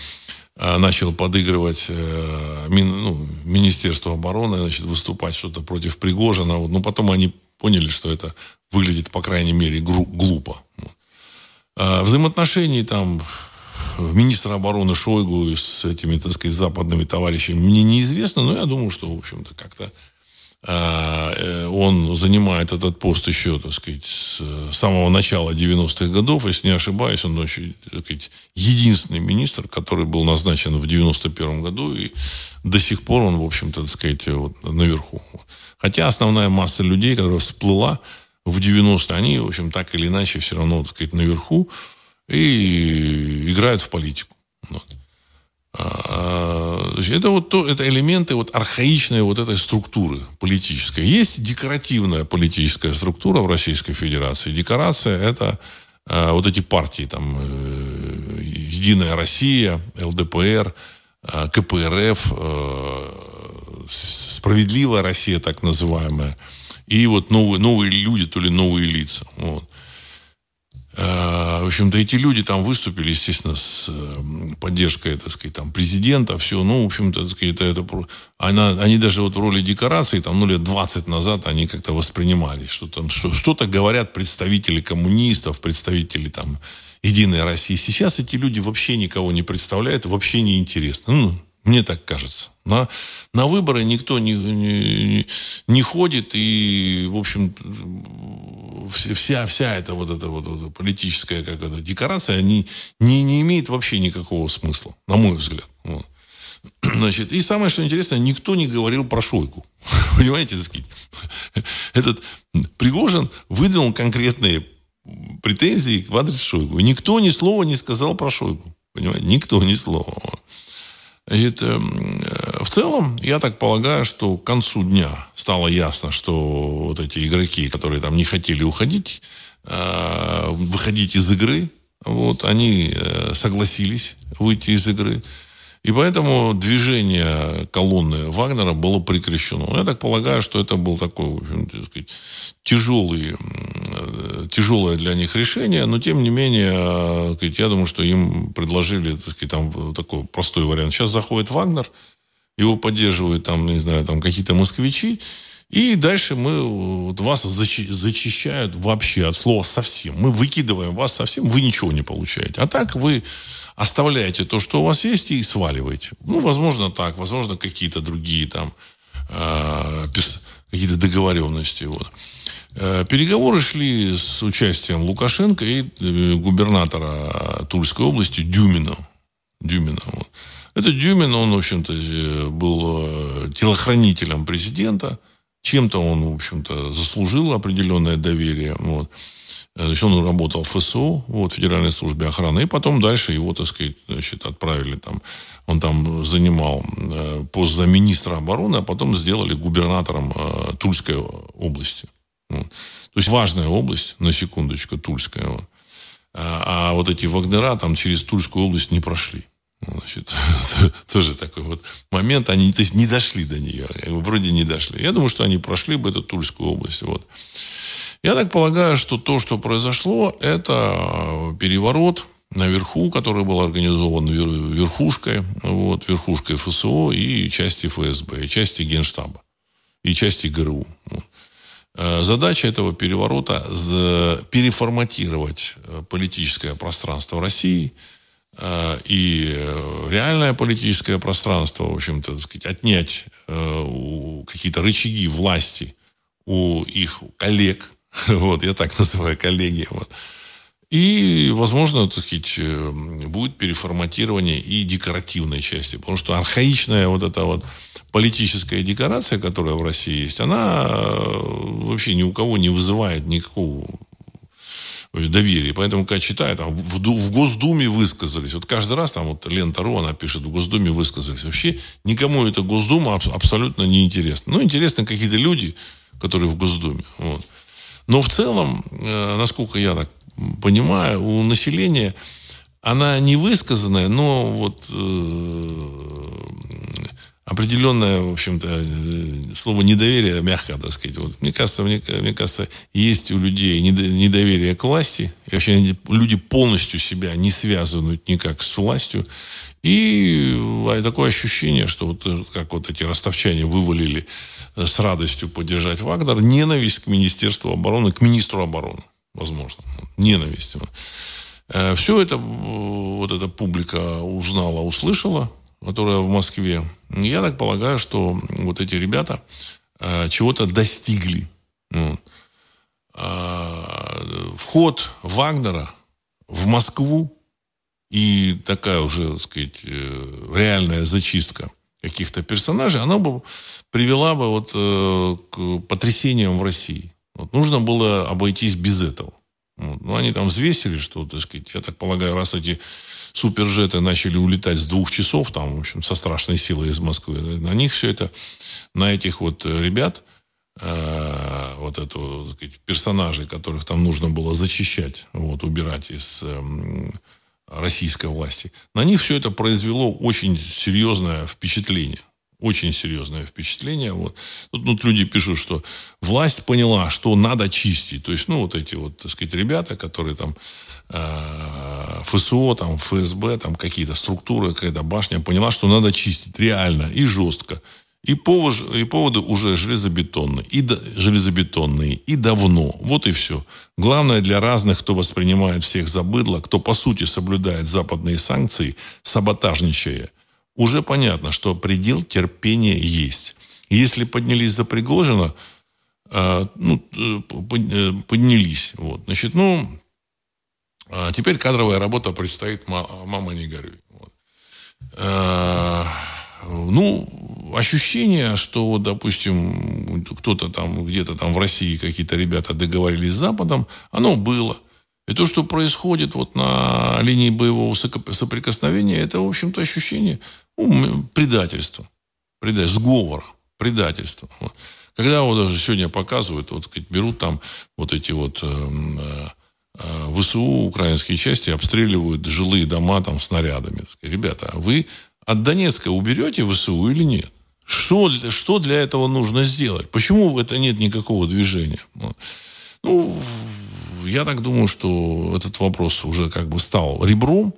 э, начал подыгрывать э, мин, ну, Министерство обороны, значит, выступать что-то против Пригожина. Вот. Но потом они поняли, что это выглядит, по крайней мере, глупо. Вот. А взаимоотношений там министра обороны Шойгу с этими, так сказать, западными товарищами мне неизвестно, но я думаю, что, в общем-то, как-то а, э, он занимает этот пост еще, так сказать, с самого начала 90-х годов. Если не ошибаюсь, он еще, так сказать, единственный министр, который был назначен в 91 году, и до сих пор он, в общем-то, так сказать, вот, наверху. Хотя основная масса людей, которая всплыла, в 90 они, в общем, так или иначе все равно, так сказать, наверху и играют в политику. Вот. А, это вот то, это элементы вот архаичной вот этой структуры политической. Есть декоративная политическая структура в Российской Федерации. Декорация это а, вот эти партии там э, Единая Россия, ЛДПР, а, КПРФ, э, Справедливая Россия так называемая и вот новые, новые люди, то ли новые лица. Вот. А, в общем-то, эти люди там выступили, естественно, с поддержкой, так сказать, там, президента, все, ну, в общем-то, так сказать, это, это она, они даже вот в роли декорации, там, ну, лет 20 назад они как-то воспринимали, что там, что, что-то говорят представители коммунистов, представители, там, Единой России. Сейчас эти люди вообще никого не представляют, вообще не интересно. Ну, мне так кажется. На, на выборы никто не, не, не ходит, и, в общем, вся, вся эта вот эта вот, вот политическая как это, декорация не, не, не имеет вообще никакого смысла, на мой взгляд. Вот. Значит, и самое, что интересно, никто не говорил про Шойгу. Понимаете, так сказать? Этот Пригожин выдвинул конкретные претензии в адрес Шойгу. Никто ни слова не сказал про Шойгу. Понимаете? Никто ни слова. Значит, эм, э, в целом, я так полагаю, что к концу дня стало ясно, что вот эти игроки, которые там не хотели уходить, э, выходить из игры, вот, они э, согласились выйти из игры. И поэтому движение колонны Вагнера было прекращено. Я так полагаю, что это был такой, в общем, так сказать, тяжелый, тяжелое для них решение, но тем не менее, я думаю, что им предложили так сказать, там, такой простой вариант. Сейчас заходит Вагнер, его поддерживают там, не знаю, там какие-то москвичи, и дальше мы вот вас зачищают вообще от слова совсем. Мы выкидываем вас совсем, вы ничего не получаете. А так вы оставляете то, что у вас есть, и сваливаете. Ну, возможно, так, возможно, какие-то другие там э, какие-то договоренности. Вот. Э, переговоры шли с участием Лукашенко и э, губернатора Тульской области Дюмина. Дюмина. Вот. Этот Дюмин, он, в общем-то, был э, телохранителем президента. Чем-то он, в общем-то, заслужил определенное доверие. Вот. То есть он работал в ФСО, вот, Федеральной службе охраны, и потом дальше его, так сказать, значит, отправили там. Он там занимал э, пост замминистра обороны, а потом сделали губернатором э, Тульской области. Вот. То есть важная область, на секундочку, Тульская. Вот. А, а вот эти Вагнера там через Тульскую область не прошли. Значит, тоже такой вот момент. Они то есть, не дошли до нее. Вроде не дошли. Я думаю, что они прошли бы эту Тульскую область. Вот. Я так полагаю, что то, что произошло, это переворот наверху, который был организован верхушкой, вот, верхушкой ФСО и части ФСБ, и части Генштаба, и части ГРУ. Э, задача этого переворота – переформатировать э, политическое пространство России э, и реальное политическое пространство, в общем-то, сказать, отнять какие-то рычаги власти у их коллег, Вот, я так называю коллеги. Вот. И, возможно, так сказать, э, будет переформатирование и декоративной части. Потому что архаичная вот эта вот политическая декорация, которая в России есть, она э, вообще ни у кого не вызывает никакого доверие. Поэтому, когда читаю, там, в, в Госдуме высказались. Вот каждый раз там вот Лента Ру, она пишет, в Госдуме высказались. Вообще никому это Госдума абсолютно не интересно. Ну, интересны какие-то люди, которые в Госдуме. Вот. Но в целом, э, насколько я так понимаю, у населения она не высказанная, но вот э, определенное, в общем-то, э, слово недоверие, мягко, так сказать. Вот, мне, кажется, мне, мне кажется, есть у людей недоверие к власти. И вообще люди полностью себя не связывают никак с властью. И а, такое ощущение, что вот э, как вот эти ростовчане вывалили э, с радостью поддержать Вагнер, ненависть к Министерству обороны, к министру обороны, возможно. Ненависть. Все это, вот эта публика узнала, услышала, которая в Москве, я так полагаю, что вот эти ребята э, чего-то достигли. Вот. А, вход Вагнера в Москву и такая уже, так сказать, э, реальная зачистка каких-то персонажей, она бы привела бы вот э, к потрясениям в России. Вот нужно было обойтись без этого. Вот. Ну, они там взвесили, что, так сказать, я так полагаю, раз эти супержеты начали улетать с двух часов, там, в общем, со страшной силой из Москвы, на них все это, на этих вот ребят, э, вот это, так сказать, персонажей, которых там нужно было зачищать, вот, убирать из э, российской власти, на них все это произвело очень серьезное впечатление очень серьезное впечатление. Вот. Тут, тут люди пишут, что власть поняла, что надо чистить. То есть, ну, вот эти вот, так сказать, ребята, которые там э, ФСО, там, ФСБ, там какие-то структуры, какая-то башня, поняла, что надо чистить реально и жестко. И, повод, и поводы уже железобетонные, и до, железобетонные, и давно. Вот и все. Главное для разных, кто воспринимает всех за кто по сути соблюдает западные санкции, саботажничая – уже понятно, что предел терпения есть. Если поднялись за Пригожина, э, ну, э, э, поднялись. Вот. Значит, ну, а теперь кадровая работа предстоит «Мама, не горюй». Вот. Э, ну, ощущение, что, вот, допустим, кто-то там, где-то там в России какие-то ребята договорились с Западом, оно было – и то, что происходит вот на линии боевого соприкосновения, это, в общем-то, ощущение ну, предательства, сговора, предательства. Вот. Когда вот даже сегодня показывают, вот берут там вот эти вот эм, э, э, ВСУ, украинские части, обстреливают жилые дома там снарядами. Ребята, а вы от Донецка уберете ВСУ или нет? Что, что для этого нужно сделать? Почему это нет никакого движения? Ну, я так думаю, что этот вопрос уже как бы стал ребром.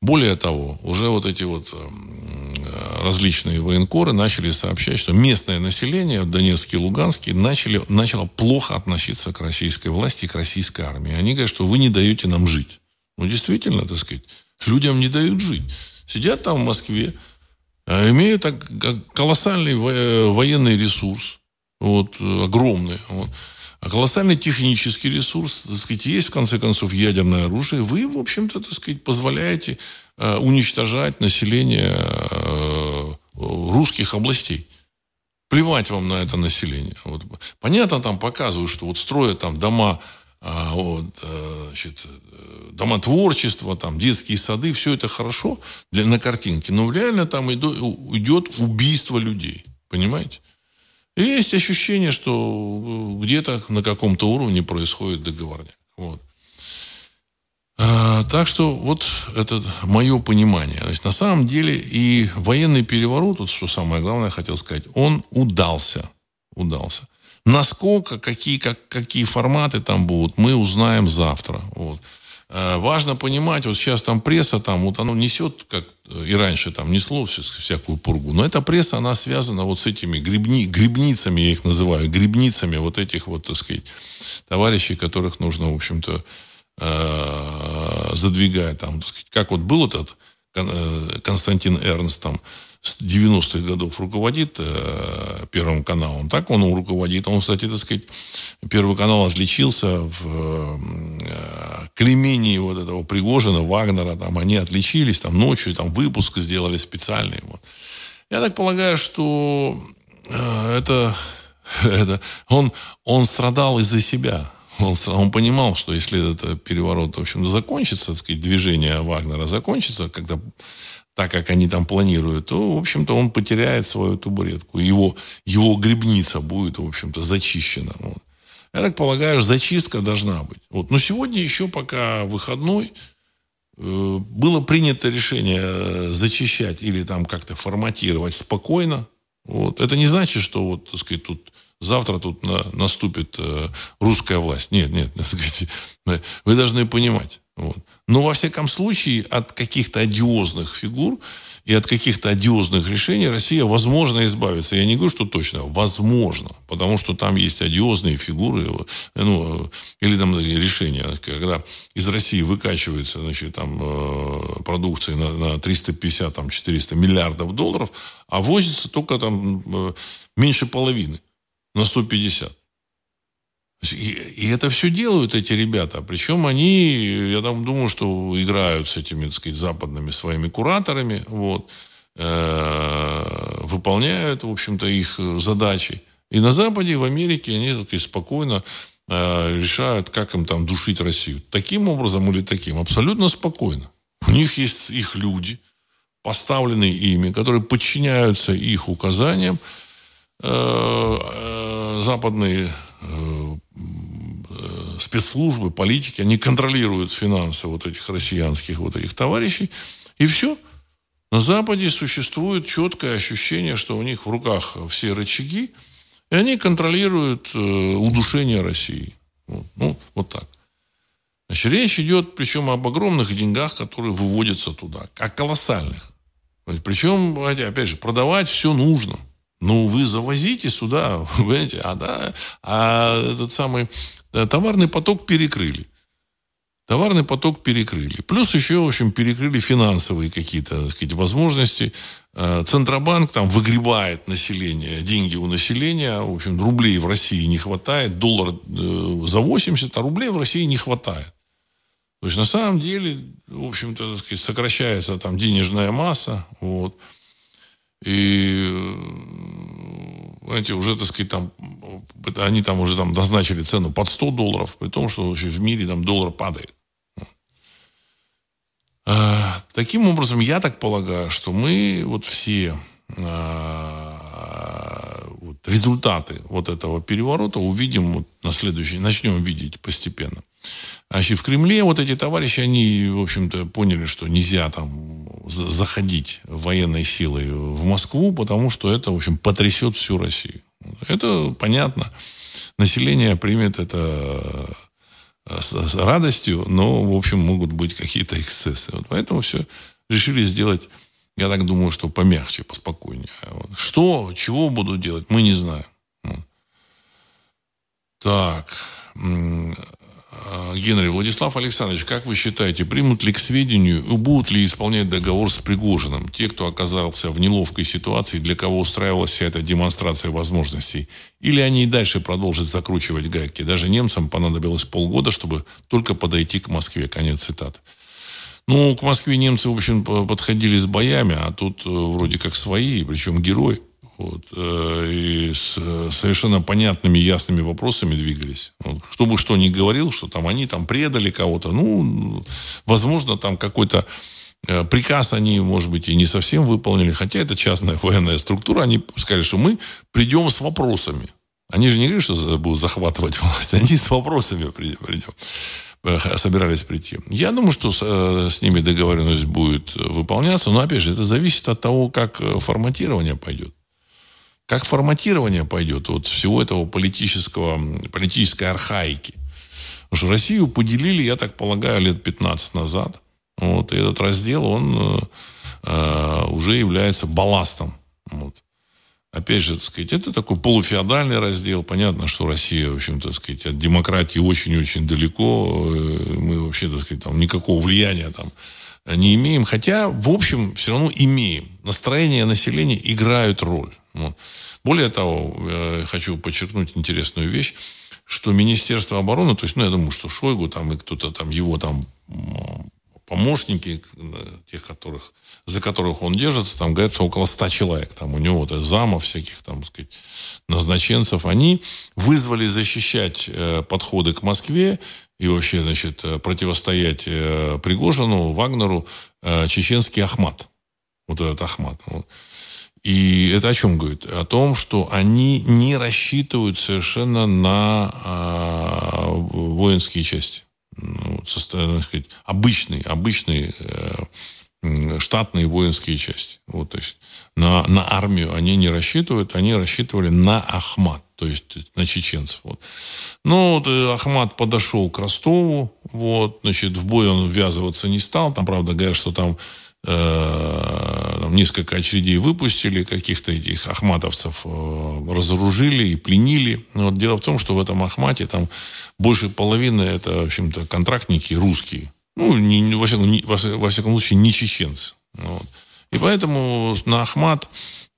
Более того, уже вот эти вот эм, э, различные военкоры начали сообщать, что местное население в Донецке и Луганске начали, начало плохо относиться к российской власти и к российской армии. Они говорят, что вы не даете нам жить. Ну, действительно, так сказать, людям не дают жить. Сидят там в Москве, а имеют колоссальный военный ресурс, вот, огромный. Вот. А колоссальный технический ресурс, так сказать, есть, в конце концов, ядерное оружие. Вы, в общем-то, так сказать, позволяете э, уничтожать население э, русских областей. Плевать вам на это население. Вот. Понятно, там показывают, что вот строят там дома, а, вот, э, значит, э, дома творчества, там, детские сады, все это хорошо для, на картинке, но реально там идет, идет убийство людей. Понимаете? И есть ощущение, что э, где-то на каком-то уровне происходит договорняк. Вот. А, так что вот это мое понимание. То есть на самом деле и военный переворот, вот что самое главное хотел сказать, он удался. Удался. Насколько, какие, как, какие форматы там будут, мы узнаем завтра. Вот. Э, важно понимать, вот сейчас там пресса, там, вот оно несет, как и раньше там несло всякую пургу, но эта пресса, она связана вот с этими грибни, грибницами, я их называю, грибницами вот этих вот, так сказать, товарищей, которых нужно, в общем-то, э, задвигать. Там, так сказать, как вот был этот э, Константин Эрнст там, с 90-х годов руководит э, Первым каналом, так он руководит. Он, кстати, так сказать, Первый канал отличился в э, клемении вот этого Пригожина, Вагнера. Там они отличились, там ночью там выпуск сделали специальный. Вот. Я так полагаю, что э, это, это он, он страдал из-за себя. Он, он понимал, что если этот переворот, в общем, закончится, так сказать, движение Вагнера закончится, когда так, как они там планируют, то, в общем-то, он потеряет свою табуретку. Его, его грибница будет, в общем-то, зачищена. Вот. Я так полагаю, зачистка должна быть. Вот. Но сегодня еще пока выходной, э, было принято решение э, зачищать или там как-то форматировать спокойно. Вот. Это не значит, что вот, так сказать, тут завтра тут на, наступит э, русская власть. Нет, нет, вы должны понимать. Вот. Но, во всяком случае, от каких-то одиозных фигур и от каких-то одиозных решений Россия, возможно, избавится. Я не говорю, что точно, возможно. Потому что там есть одиозные фигуры, ну, или там решения, когда из России выкачивается значит, там, э, продукция на, на 350-400 миллиардов долларов, а возится только там э, меньше половины на 150. И, и это все делают эти ребята. Причем они, я там думаю, что играют с этими, так сказать, западными своими кураторами, вот, э, выполняют, в общем-то, их задачи. И на Западе, в Америке они так сказать, спокойно э, решают, как им там душить Россию. Таким образом или таким. Абсолютно спокойно. У них есть их люди, поставленные ими, которые подчиняются их указаниям. Э, э, западные э, спецслужбы, политики, они контролируют финансы вот этих россиянских вот этих товарищей. И все. На Западе существует четкое ощущение, что у них в руках все рычаги, и они контролируют э, удушение России. Вот, ну, вот так. Значит, речь идет, причем об огромных деньгах, которые выводятся туда, о колоссальных. Причем, опять же, продавать все нужно. Ну, вы завозите сюда, понимаете, а, да, а этот самый да, товарный поток перекрыли. Товарный поток перекрыли. Плюс еще, в общем, перекрыли финансовые какие-то сказать, возможности. Э, Центробанк там выгребает население, деньги у населения. В общем, рублей в России не хватает. Доллар э, за 80, а рублей в России не хватает. То есть, на самом деле, в общем-то, сказать, сокращается там денежная масса. Вот. И знаете, уже, так сказать, там, они там уже там назначили цену под 100 долларов, при том, что вообще в мире там доллар падает. А, таким образом, я так полагаю, что мы вот все а, вот, результаты вот этого переворота увидим вот на следующий, начнем видеть постепенно. Значит, в Кремле вот эти товарищи, они, в общем-то, поняли, что нельзя там заходить военной силой в Москву, потому что это, в общем, потрясет всю Россию. Это понятно. Население примет это э, с радостью, но, в общем, могут быть какие-то эксцессы. Вот поэтому все решили сделать, я так думаю, что помягче, поспокойнее. Вот. Что, чего будут делать, мы не знаем. Так. А, Генри, Владислав Александрович, как вы считаете, примут ли к сведению и будут ли исполнять договор с Пригожиным те, кто оказался в неловкой ситуации, для кого устраивалась вся эта демонстрация возможностей? Или они и дальше продолжат закручивать гайки? Даже немцам понадобилось полгода, чтобы только подойти к Москве. Конец цитаты. Ну, к Москве немцы, в общем, подходили с боями, а тут э, вроде как свои, причем герои. Вот, э, и с совершенно понятными, ясными вопросами двигались. Вот, кто бы что ни говорил, что там они там предали кого-то, ну, возможно, там какой-то э, приказ они, может быть, и не совсем выполнили, хотя это частная военная структура, они сказали, что мы придем с вопросами. Они же не говорят, что будут захватывать власть, они с вопросами придем э, собирались прийти. Я думаю, что с, с ними договоренность будет выполняться, но, опять же, это зависит от того, как форматирование пойдет как форматирование пойдет вот всего этого политического, политической архаики. Потому что Россию поделили, я так полагаю, лет 15 назад. Вот, и этот раздел, он э, уже является балластом. Вот. Опять же, так сказать, это такой полуфеодальный раздел. Понятно, что Россия, в общем-то, сказать, от демократии очень-очень далеко. Э, мы вообще, так сказать, там никакого влияния там не имеем. Хотя, в общем, все равно имеем. Настроение населения играют роль. Вот. Более того, я хочу подчеркнуть интересную вещь, что Министерство обороны, то есть, ну, я думаю, что Шойгу там и кто-то там его там помощники, тех, которых, за которых он держится, там, говорится, около ста человек. Там у него вот, замов всяких, там, сказать, назначенцев. Они вызвали защищать э, подходы к Москве и вообще, значит, э, противостоять э, Пригожину, Вагнеру, э, чеченский Ахмат. Вот этот Ахмат. Вот. И это о чем говорит? О том, что они не рассчитывают совершенно на э, воинские части. Ну, со, сказать, обычные, обычные э, штатные воинские части. Вот, то есть на, на армию они не рассчитывают, они рассчитывали на Ахмат, то есть на чеченцев. Вот. Ну, вот, э, Ахмат подошел к Ростову, вот, значит, в бой он ввязываться не стал. Там, правда, говорят, что там Э, там, несколько очередей выпустили, каких-то этих ахматовцев э, разоружили и пленили. Но вот дело в том, что в этом Ахмате там больше половины это, в общем-то, контрактники русские. Ну, не, во, всяком, не, во всяком случае, не чеченцы. Вот. И поэтому на Ахмат,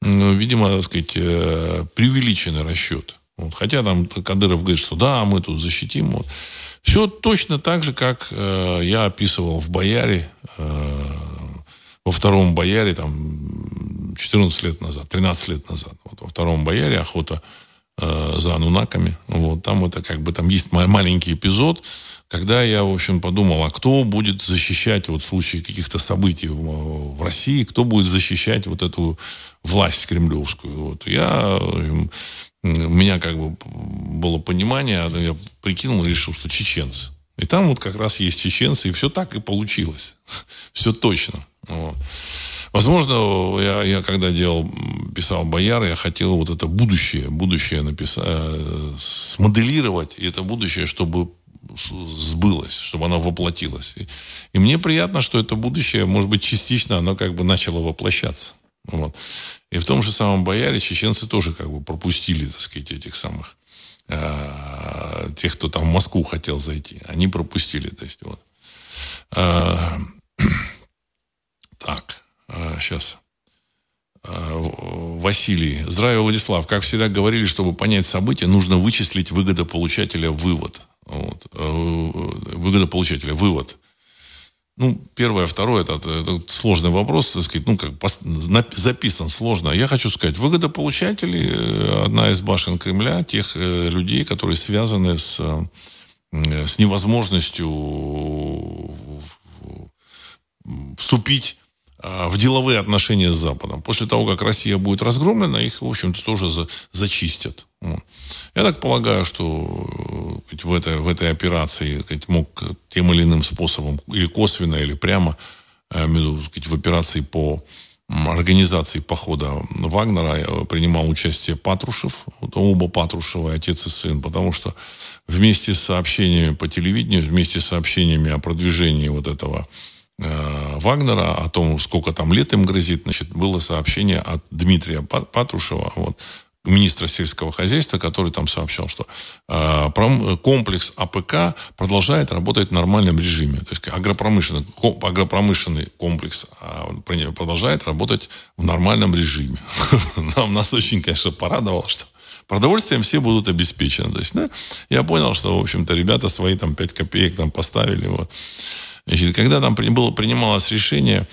видимо, так сказать, э, преувеличены расчеты. Вот. Хотя там Кадыров говорит, что да, мы тут защитим. Вот. Все точно так же, как э, я описывал в Бояре, э, во втором бояре, там, 14 лет назад, 13 лет назад. Вот во втором бояре охота э, за анунаками. Вот, там это как бы, там есть маленький эпизод, когда я, в общем, подумал, а кто будет защищать вот в случае каких-то событий в, в России, кто будет защищать вот эту власть кремлевскую. Вот. Я, у меня как бы было понимание, я прикинул, решил, что чеченцы. И там вот как раз есть чеченцы, и все так и получилось. Все точно. Вот. Возможно, я, я когда делал, писал Бояр, я хотел вот это будущее, будущее написать, э, смоделировать, и это будущее, чтобы сбылось, чтобы оно воплотилось. И, и мне приятно, что это будущее, может быть, частично оно как бы начало воплощаться. Вот. И в том же самом Бояре чеченцы тоже как бы пропустили, так сказать, этих самых э, тех, кто там в Москву хотел зайти. Они пропустили. То есть, вот. Э, Так, сейчас. А, а, Василий. Здравия, Владислав. Как всегда говорили, чтобы понять события, нужно вычислить выгодополучателя вывод. Вот. Э, выгодополучателя вывод. Ну, первое, второе, это, это сложный вопрос, так сказать, ну, как записан сложно. Я хочу сказать, выгодополучатели, э, одна из башен Кремля, тех э, людей, которые связаны с, с невозможностью вступить а, в деловые отношения с Западом. После того, как Россия будет разгромлена, их, в общем-то, тоже за, зачистят. Я так полагаю, что э, в этой, в этой операции мог тем или иным способом, или косвенно, или прямо, э, в операции по организации похода Вагнера э, принимал участие Патрушев, оба Патрушева, отец и сын, потому что вместе с сообщениями по телевидению, вместе с сообщениями о продвижении вот этого Вагнера, о том, сколько там лет им грозит, значит, было сообщение от Дмитрия Патрушева, вот, министра сельского хозяйства, который там сообщал, что э, комплекс АПК продолжает работать в нормальном режиме. То есть агропромышленный, агропромышленный комплекс э, продолжает работать в нормальном режиме. Нам нас очень, конечно, порадовало, что продовольствием все будут обеспечены. То есть, да, я понял, что, в общем-то, ребята свои там 5 копеек там поставили. Вот. Значит, когда там было, принималось решение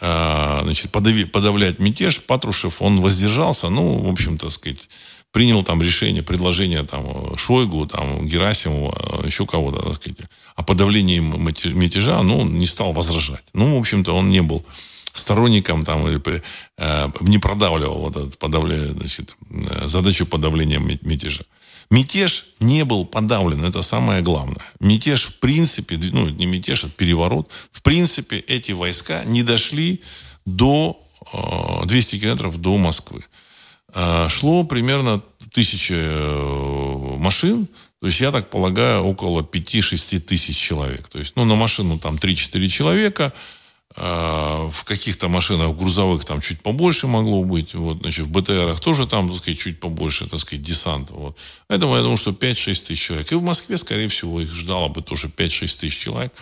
а, значит, подави, подавлять мятеж, Патрушев, он воздержался, ну, в общем-то, сказать, принял там решение, предложение там Шойгу, там Герасимову, а, еще кого-то, так сказать, о подавлении мятежа, ну, не стал возражать. Ну, в общем-то, он не был сторонником там, э, не продавливал вот этот, подавля, значит, э, задачу подавления мятежа. Мятеж не был подавлен, это самое главное. Мятеж, в принципе, ну, не мятеж, а переворот, в принципе, эти войска не дошли до 200 э, километров до Москвы. Э, шло примерно тысяча э, машин, то есть, я так полагаю, около 5-6 тысяч человек. То есть, ну, на машину там 3-4 человека – в каких-то машинах грузовых там чуть побольше могло быть. Вот, значит, в БТРах тоже там, так сказать, чуть побольше, так сказать, десант. Вот. Поэтому я думаю, что 5-6 тысяч человек. И в Москве, скорее всего, их ждало бы тоже 5-6 тысяч человек.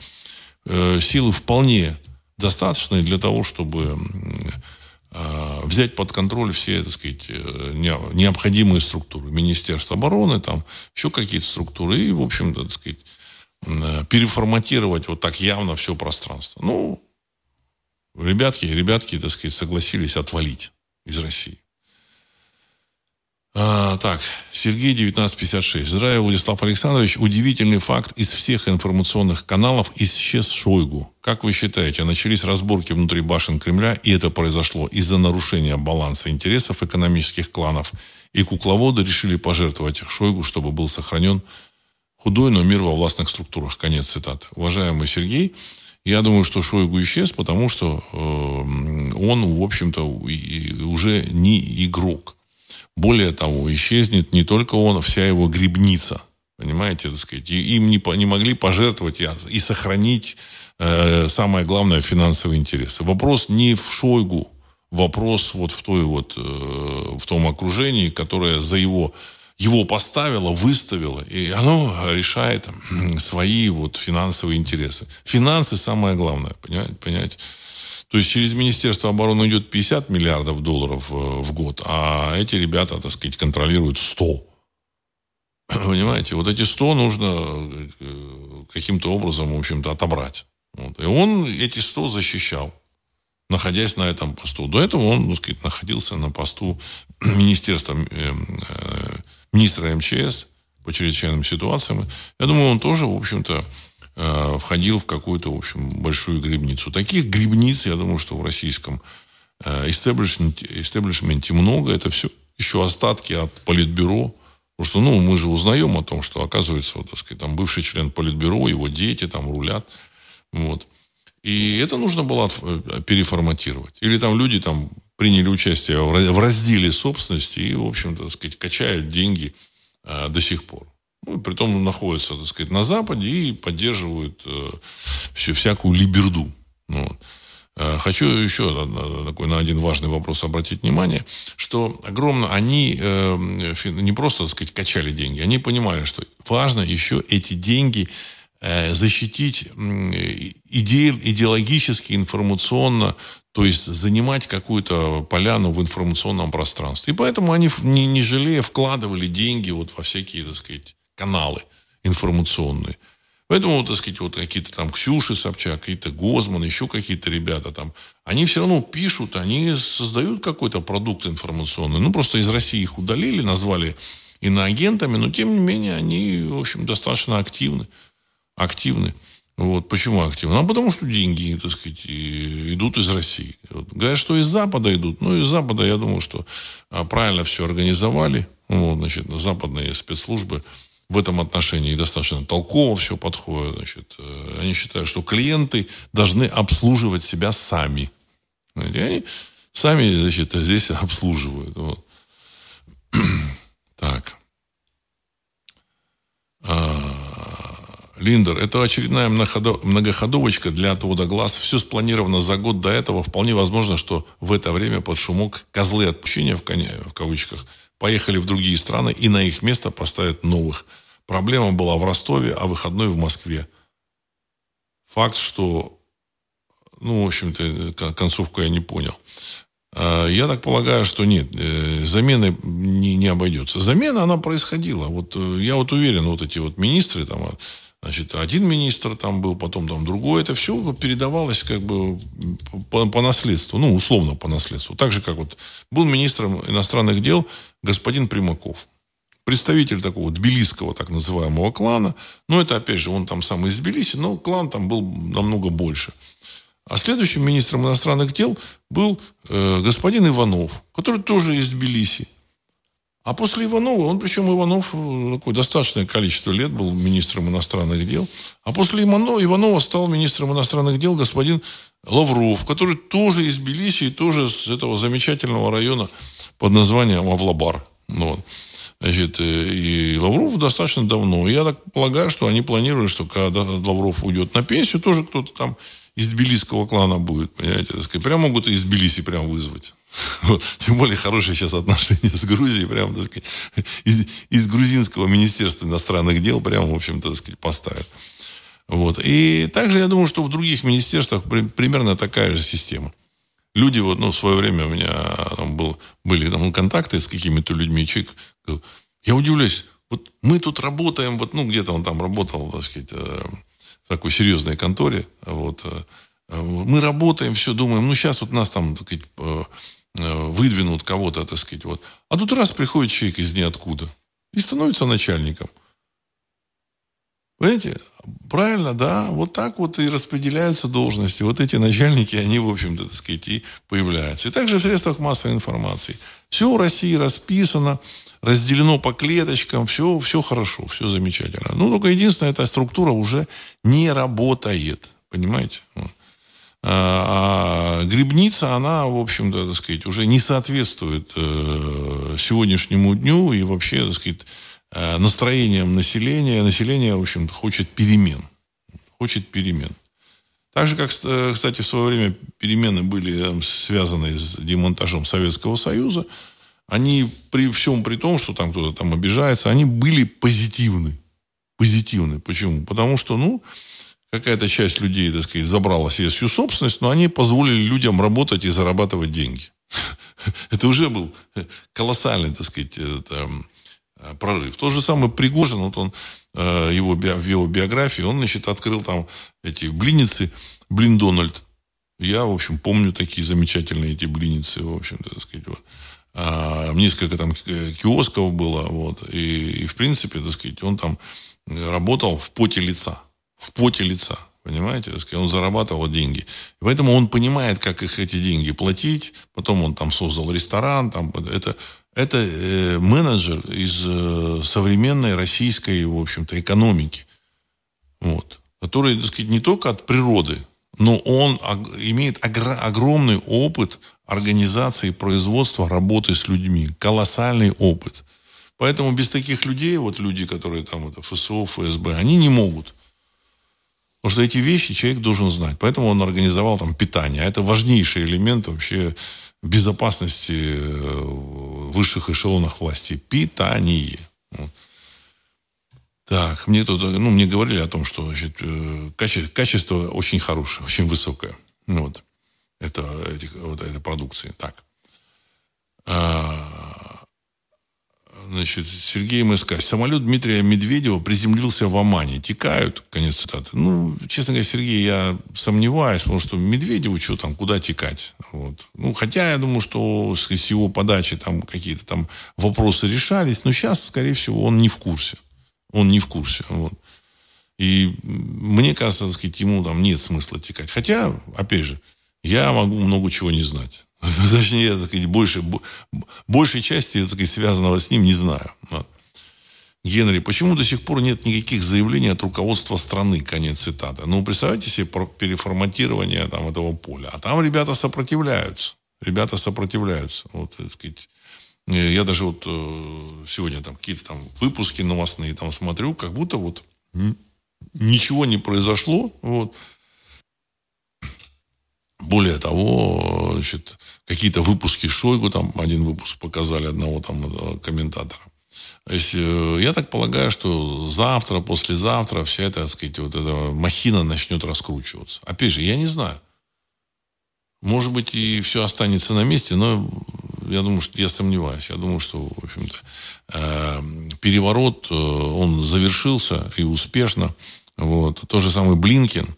Э, силы вполне достаточные для того, чтобы э, взять под контроль все, так сказать, э, необходимые структуры. Министерство обороны, там еще какие-то структуры. И, в общем-то, так сказать, э, переформатировать вот так явно все пространство. Ну, ребятки, ребятки, так сказать, согласились отвалить из России. А, так, Сергей 1956. Здравия, Владислав Александрович. Удивительный факт. Из всех информационных каналов исчез Шойгу. Как вы считаете, начались разборки внутри башен Кремля, и это произошло из-за нарушения баланса интересов экономических кланов, и кукловоды решили пожертвовать Шойгу, чтобы был сохранен худой, но мир во властных структурах. Конец цитаты. Уважаемый Сергей, я думаю, что Шойгу исчез, потому что э, он, в общем-то, уже не игрок. Более того, исчезнет не только он, а вся его грибница. Понимаете, так сказать. Им не, не могли пожертвовать и сохранить, э, самое главное, финансовые интересы. Вопрос не в Шойгу, вопрос вот в, той вот, э, в том окружении, которое за его, его поставило, выставило, и оно решает свои вот финансовые интересы. Финансы самое главное, понимаете? понимаете? То есть через Министерство обороны идет 50 миллиардов долларов э, в год, а эти ребята, так сказать, контролируют 100. Понимаете, вот эти 100 нужно э, каким-то образом, в общем-то, отобрать. Вот. И он эти 100 защищал, находясь на этом посту. До этого он, так сказать, находился на посту министерства, э, министра МЧС по чрезвычайным ситуациям. Я думаю, он тоже, в общем-то, Э, входил в какую-то, в общем, большую грибницу. Таких грибниц, я думаю, что в российском истеблишменте, истеблишменте много. Это все еще остатки от политбюро. Потому что, ну, мы же узнаем о том, что, оказывается, вот, так сказать, там бывший член политбюро, его дети там рулят. Вот. И это нужно было э, переформатировать. Или там люди там приняли участие в разделе собственности и, в общем-то, сказать, качают деньги э, до сих пор. Ну, при том находятся, так сказать, на Западе и поддерживают э, всю, всякую либерду. Ну, вот. Э, хочу еще на, такой, на один важный вопрос обратить внимание, что огромно они э, не просто, так сказать, качали деньги, они понимали, что важно еще эти деньги защитить иде, идеологически, информационно, то есть занимать какую-то поляну в информационном пространстве. И поэтому они, не, не жалея, вкладывали деньги вот во всякие, так сказать, каналы информационные. Поэтому, так сказать, вот какие-то там Ксюши Собчак, какие-то Гозман, еще какие-то ребята там, они все равно пишут, они создают какой-то продукт информационный. Ну, просто из России их удалили, назвали иноагентами, но, тем не менее, они, в общем, достаточно активны. Активны. Вот. Почему активны? А потому что деньги, так сказать, идут из России. Вот. Говорят, что из Запада идут. Ну, из Запада, я думаю, что а, правильно все организовали. Вот, значит, западные спецслужбы в этом отношении достаточно толково все подходит. Значит, э, они считают, что клиенты должны обслуживать себя сами. И они сами значит, здесь обслуживают. Вот. Так. А, Линдер, это очередная многоходовочка для отвода глаз. Все спланировано за год до этого. Вполне возможно, что в это время под шумок козлы отпущения, в, в кавычках, поехали в другие страны и на их место поставят новых. Проблема была в Ростове, а выходной в Москве. Факт, что, ну, в общем-то, концовку я не понял. А, я так полагаю, что нет, э, замены не, не обойдется. Замена, она происходила. Вот э, я вот уверен, вот эти вот министры, там, значит, один министр там был, потом там другой, это все передавалось как бы по, по наследству, ну, условно по наследству. Так же, как вот был министром иностранных дел господин Примаков представитель такого тбилисского так называемого клана. Но это, опять же, он там сам из Тбилиси, но клан там был намного больше. А следующим министром иностранных дел был э, господин Иванов, который тоже из Тбилиси. А после Иванова, он причем Иванов э, такое достаточное количество лет был министром иностранных дел, а после Иванова, Иванова стал министром иностранных дел господин Лавров, который тоже из Тбилиси и тоже с этого замечательного района под названием Авлабар. Ну вот. Значит, э, и Лавров достаточно давно. Я так полагаю, что они планировали, что когда Лавров уйдет на пенсию, тоже кто-то там из тбилисского клана будет, понимаете, так сказать. Прям могут из Тбилиси прям вызвать. Вот. Тем более хорошие сейчас отношения с Грузией, прям, так сказать, из, из грузинского министерства иностранных дел прям, в общем-то, так сказать, поставят. Вот. И также я думаю, что в других министерствах примерно такая же система люди, вот, ну, в свое время у меня там был, были там, контакты с какими-то людьми, человек говорил, я удивляюсь, Вот мы тут работаем, вот, ну, где-то он там работал, так сказать, э, в такой серьезной конторе, вот, э, мы работаем, все думаем, ну, сейчас вот нас там, так сказать, выдвинут кого-то, так сказать, вот. А тут раз приходит человек из ниоткуда и становится начальником. Понимаете? Правильно, да. Вот так вот и распределяются должности. Вот эти начальники, они, в общем-то, так сказать, и появляются. И также в средствах массовой информации. Все в России расписано, разделено по клеточкам, все, все хорошо, все замечательно. Ну, только единственное, эта структура уже не работает. Понимаете? А, а грибница, она, в общем-то, так сказать, уже не соответствует э, сегодняшнему дню и вообще, так сказать, Э, настроением населения. Население, в общем-то, хочет перемен. Хочет перемен. Так же, как, э, кстати, в свое время перемены были связаны с демонтажом Советского Союза, они при всем при том, что там кто-то там обижается, они были позитивны. Позитивны. Почему? Потому что, ну, какая-то часть людей, так сказать, забрала всю собственность, но они позволили людям работать и зарабатывать деньги. Это уже был колоссальный, так сказать, Э, прорыв. Тот же самый Пригожин, вот он, э, его, в его биографии, он, значит, открыл там эти блиницы, блин Дональд. Я, в общем, помню такие замечательные эти блиницы, в общем-то, так сказать, вот. А, несколько там киосков было, вот, и, и, в принципе, так сказать, он там работал в поте лица, в поте лица, понимаете, он зарабатывал деньги. Поэтому он понимает, как их эти деньги платить, потом он там создал ресторан, там, это, это э, менеджер из э, современной российской, в общем-то, экономики. Вот. Который, так сказать, не только от природы, но он имеет огромный опыт организации производства, работы с людьми. Колоссальный опыт. Поэтому без таких людей, вот люди, которые там, это ФСО, ФСБ, они не могут. Потому что эти вещи человек должен знать. Поэтому он организовал там питание. А это важнейший элемент вообще безопасности э, в высших эшелонах власти. Питание. Так, мне тут, ну, мне говорили о том, что значит, э, качество, качество очень хорошее, очень высокое. Вот. Это, этих, вот этой продукции. Так. А, значит, Сергей МСК. Самолет Дмитрия Медведева приземлился в Омане. Текают, конец цитаты. Ну, честно говоря, Сергей, я сомневаюсь, потому что Медведеву что там, куда текать? Вот. Ну, хотя я думаю, что с его подачи там какие-то там вопросы решались, но сейчас, скорее всего, он не в курсе. Он не в курсе. Вот. И мне кажется, так сказать, ему там нет смысла текать. Хотя, опять же, я могу много чего не знать. Точнее, так сказать, больше, большей части так сказать, связанного с ним не знаю. Генри, почему до сих пор нет никаких заявлений от руководства страны? Конец цитаты. Ну, представьте себе переформатирование там, этого поля. А там ребята сопротивляются. Ребята сопротивляются. Вот, так сказать, э, я даже вот э, сегодня там какие-то там выпуски новостные там смотрю, как будто вот ничего не произошло. Вот. Более того, значит, какие-то выпуски Шойгу, там один выпуск показали одного там э, комментатора. То есть, э, я так полагаю, что завтра, послезавтра вся эта, так сказать, вот эта махина начнет раскручиваться. Опять же, я не знаю. Может быть, и все останется на месте, но я думаю, что я сомневаюсь. Я думаю, что, в общем-то, э, переворот, он завершился и успешно. Вот. Тот же самый Блинкин,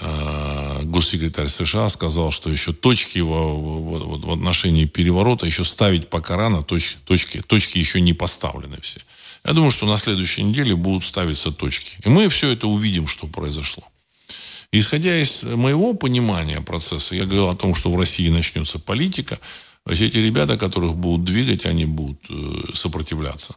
госсекретарь США сказал, что еще точки в, в, в отношении переворота еще ставить пока рано, точки, точки, точки еще не поставлены все. Я думаю, что на следующей неделе будут ставиться точки. И мы все это увидим, что произошло. Исходя из моего понимания процесса, я говорил о том, что в России начнется политика, все эти ребята, которых будут двигать, они будут э, сопротивляться.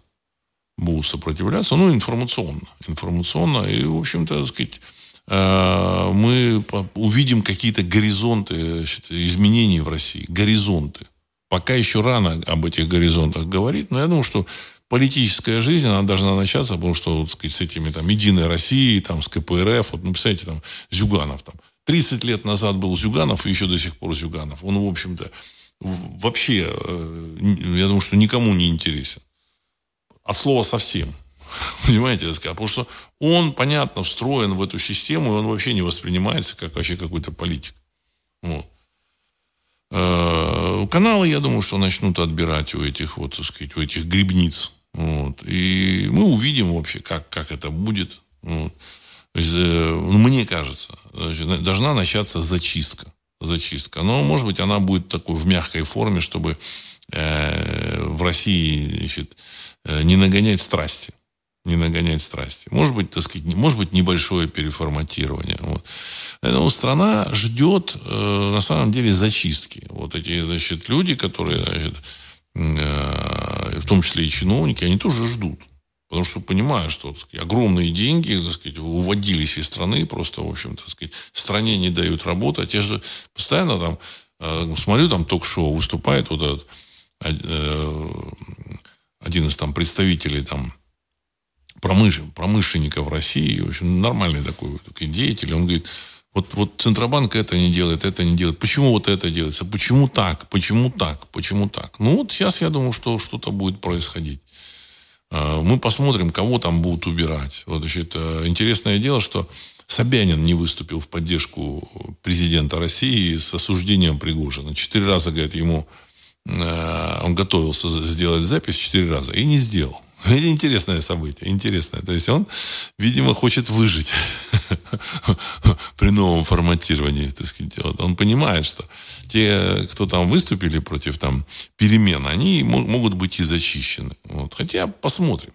Будут сопротивляться, ну, информационно. Информационно. И, в общем-то, так сказать, Э, мы увидим какие-то горизонты изменений в России. Горизонты. Пока еще рано об этих горизонтах говорить, но я думаю, что политическая жизнь, она должна начаться, потому что вот, сказать, с этими там Единой Россией, там, с КПРФ, вот, ну, представляете, там, Зюганов там. 30 лет назад был Зюганов, и еще до сих пор Зюганов. Он, в общем-то, вообще, э, я думаю, что никому не интересен. От слова совсем. Понимаете, потому что он, понятно, встроен в эту систему, и он вообще не воспринимается как вообще какой-то политик. Вот. Э, каналы, я думаю, что начнут отбирать у этих, вот, так сказать, у этих грибниц. Вот. И мы увидим вообще, как, как это будет. Вот. Э, мне кажется, должна начаться зачистка. Зачистка. Но, может быть, она будет такой в мягкой форме, чтобы э, в России значит, э, не нагонять страсти не нагонять страсти. Может быть, так сказать, может быть, небольшое переформатирование. Вот. Поэтому страна ждет, э, на самом деле, зачистки. Вот эти, значит, люди, которые, значит, э, в том числе и чиновники, они тоже ждут. Потому что понимают, что сказать, огромные деньги так сказать, уводились из страны, просто, в общем, так сказать, стране не дают работы. А те же постоянно там, э, смотрю, там ток-шоу выступает вот этот, э, один из там представителей там промыш... промышленников России, общем, нормальный такой, такой деятель. Он говорит, вот, вот Центробанк это не делает, это не делает. Почему вот это делается? Почему так? Почему так? Почему так? Ну вот сейчас я думаю, что что-то будет происходить. А, мы посмотрим, кого там будут убирать. Вот, значит, интересное дело, что Собянин не выступил в поддержку президента России с осуждением Пригожина. Четыре раза, говорит, ему э, он готовился сделать запись четыре раза и не сделал. Это интересное событие, интересное. То есть он, видимо, хочет выжить при новом форматировании. Так сказать. Вот он понимает, что те, кто там выступили против там, перемен, они могут быть и зачищены. Вот. Хотя посмотрим.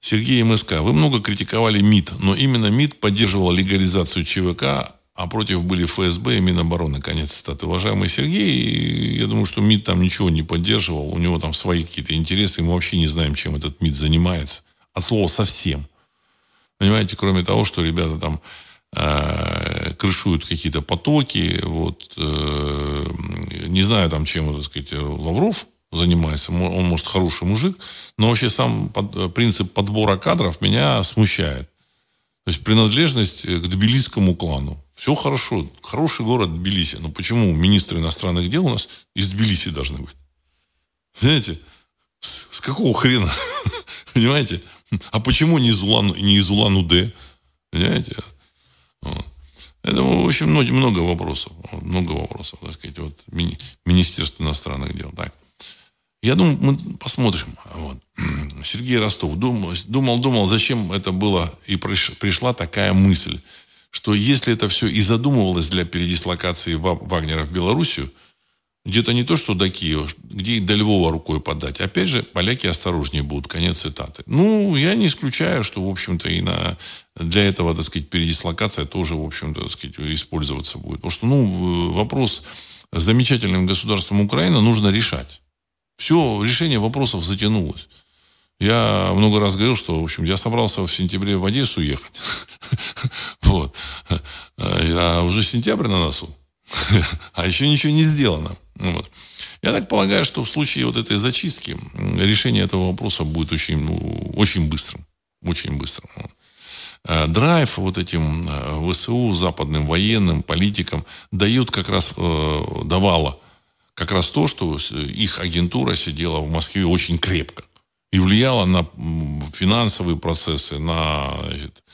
Сергей МСК. Вы много критиковали МИД, но именно МИД поддерживал легализацию ЧВК, а против были ФСБ и Минобороны. Конец цитаты. Уважаемый Сергей, я думаю, что МИД там ничего не поддерживал. У него там свои какие-то интересы. Мы вообще не знаем, чем этот МИД занимается. От слова совсем. Понимаете, кроме того, что ребята там э, крышуют какие-то потоки. Вот, э, не знаю там, чем, так сказать, Лавров занимается. Он, может, хороший мужик. Но вообще сам под, принцип подбора кадров меня смущает. То есть принадлежность к тбилисскому клану. Все хорошо. Хороший город Тбилиси. Но почему министры иностранных дел у нас из Тбилиси должны быть? Знаете, с, с какого хрена? Понимаете? А почему не из Улан, не из Улан-Удэ? Понимаете? Это, в общем, много, много вопросов. Много вопросов, так сказать, вот, мини, Министерство иностранных дел. Так. Я думаю, мы посмотрим. Вот. Сергей Ростов думал, думал, зачем это было, и пришла такая мысль что если это все и задумывалось для передислокации Вагнера в Белоруссию, где-то не то, что до Киева, где и до Львова рукой подать. Опять же, поляки осторожнее будут. Конец цитаты. Ну, я не исключаю, что, в общем-то, и на, для этого, так сказать, передислокация тоже, в общем-то, так сказать, использоваться будет. Потому что, ну, вопрос с замечательным государством Украины нужно решать. Все, решение вопросов затянулось. Я много раз говорил, что, в общем, я собрался в сентябре в Одессу ехать. Вот. А уже сентябрь на носу. А еще ничего не сделано. Вот. Я так полагаю, что в случае вот этой зачистки решение этого вопроса будет очень, очень быстрым. Очень быстрым. А драйв вот этим э, ВСУ, западным военным, политикам дают как раз, э, давала как раз то, что их агентура сидела в Москве очень крепко и влияло на финансовые процессы, на значит,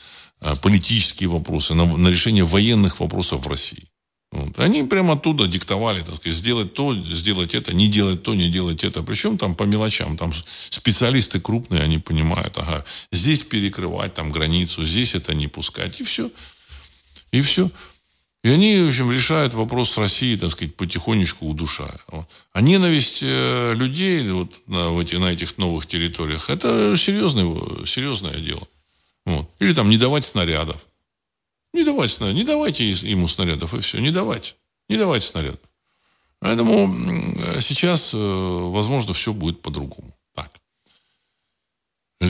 э, политические вопросы, на, на решение военных вопросов в России. Вот. Они прямо оттуда диктовали, так сказать, сделать то, сделать это, не делать то, не делать это. Причем там по мелочам. Там специалисты крупные, они понимают, ага, здесь перекрывать там границу, здесь это не пускать. И все. И все. И они, в общем, решают вопрос с Россией, так сказать, потихонечку удушая. А ненависть э, людей вот, на, в эти, на этих новых территориях, это серьезное, серьезное дело. Вот. Или там не давать снарядов. Не давать снарядов. Не давайте ему снарядов, и все. Не давайте. Не давайте снарядов. Поэтому сейчас, э, возможно, все будет по-другому.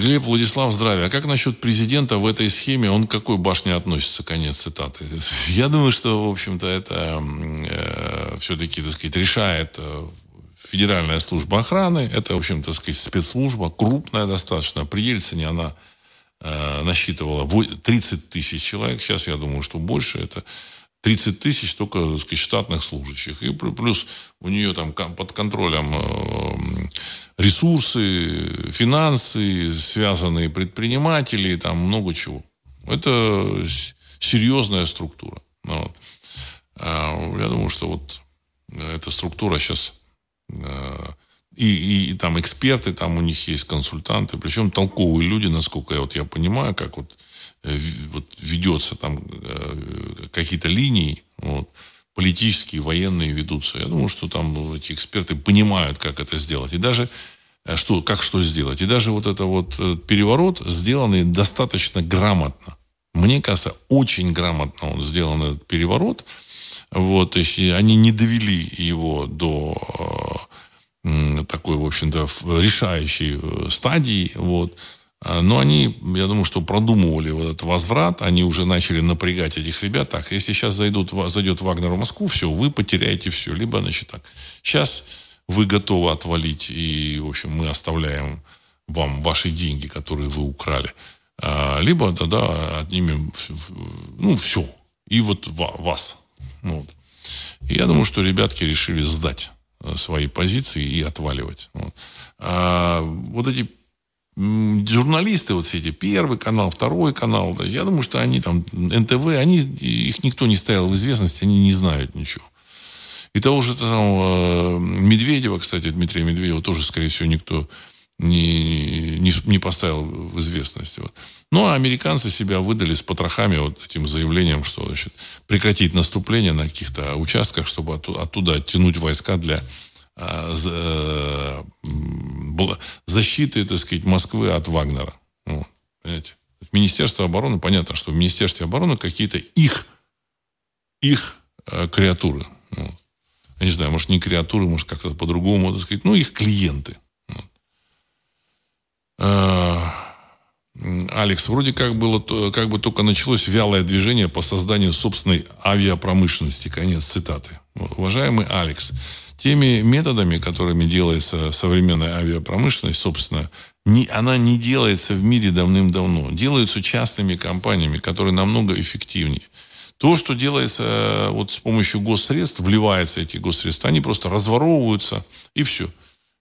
Глеб Владислав, здравия. А как насчет президента в этой схеме? Он к какой башне относится? Конец цитаты. Я думаю, что, в общем-то, это э, все-таки, так сказать, решает э, Федеральная служба охраны. Это, в общем, так спецслужба, крупная достаточно. При Ельцине она э, насчитывала 30 тысяч человек. Сейчас, я думаю, что больше. Это 30 тысяч только так сказать, штатных служащих. И плюс у нее там под контролем э, ресурсы, финансы, связанные предприниматели, там много чего. Это серьезная структура. Ну вот. А я думаю, что вот эта структура сейчас И, и, и там эксперты, там у них есть консультанты, причем толковые люди, насколько я, вот, я понимаю, как вот, вот ведется там какие-то линии, вот, политические, военные ведутся. Я думаю, что там эти эксперты понимают, как это сделать. И даже что, как что сделать. И даже вот это вот переворот сделанный достаточно грамотно. Мне кажется, очень грамотно он сделан этот переворот. Вот, есть они не довели его до такой, в общем-то, решающей э, стадии. Вот. А, но они, я думаю, что продумывали вот этот возврат, они уже начали напрягать этих ребят. Так, если сейчас зайдут, зайдет Вагнер в Москву, все, вы потеряете все. Либо, значит, так, сейчас вы готовы отвалить, и, в общем, мы оставляем вам ваши деньги, которые вы украли. А, либо, да, да, отнимем, ну, все. И вот вас. Вот. И я думаю, что ребятки решили сдать э, свои позиции и отваливать. Вот, а, вот эти журналисты, вот все эти, первый канал, второй канал, я думаю, что они там, НТВ, они, их никто не ставил в известность, они не знают ничего. И того же самого Медведева, кстати, Дмитрия Медведева тоже, скорее всего, никто не, не, не поставил в известность. Вот. Ну, а американцы себя выдали с потрохами вот этим заявлением, что значит, прекратить наступление на каких-то участках, чтобы оттуда, оттуда оттянуть войска для э, защиты, так сказать, Москвы от Вагнера. Вот, понимаете? Министерство обороны, понятно, что в Министерстве обороны какие-то их, их э, креатуры. Вот. Я не знаю, может, не креатуры, может, как-то по-другому, так сказать, ну, их клиенты. Э, Алекс, вроде как было, как бы только началось вялое движение по созданию собственной авиапромышленности. Конец цитаты. Уважаемый Алекс, теми методами, которыми делается современная авиапромышленность, собственно, не, она не делается в мире давным-давно. Делаются частными компаниями, которые намного эффективнее. То, что делается э, вот с помощью госсредств, вливается эти госсредства, они просто разворовываются, и все.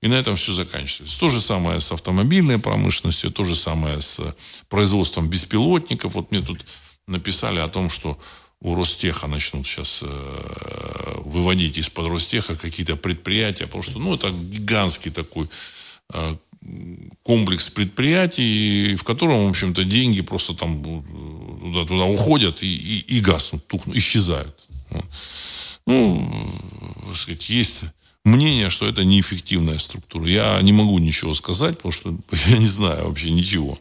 И на этом все заканчивается. То же самое с автомобильной промышленностью, то же самое с производством беспилотников. Вот мне тут написали о том, что у Ростеха начнут сейчас э, выводить из-под Ростеха какие-то предприятия, потому что, ну, это гигантский такой э, комплекс предприятий, в котором, в общем-то, деньги просто там туда-туда уходят и, и, и гаснут, тухнут, исчезают. Ну, так сказать, есть мнение, что это неэффективная структура. Я не могу ничего сказать, потому что я не знаю вообще ничего.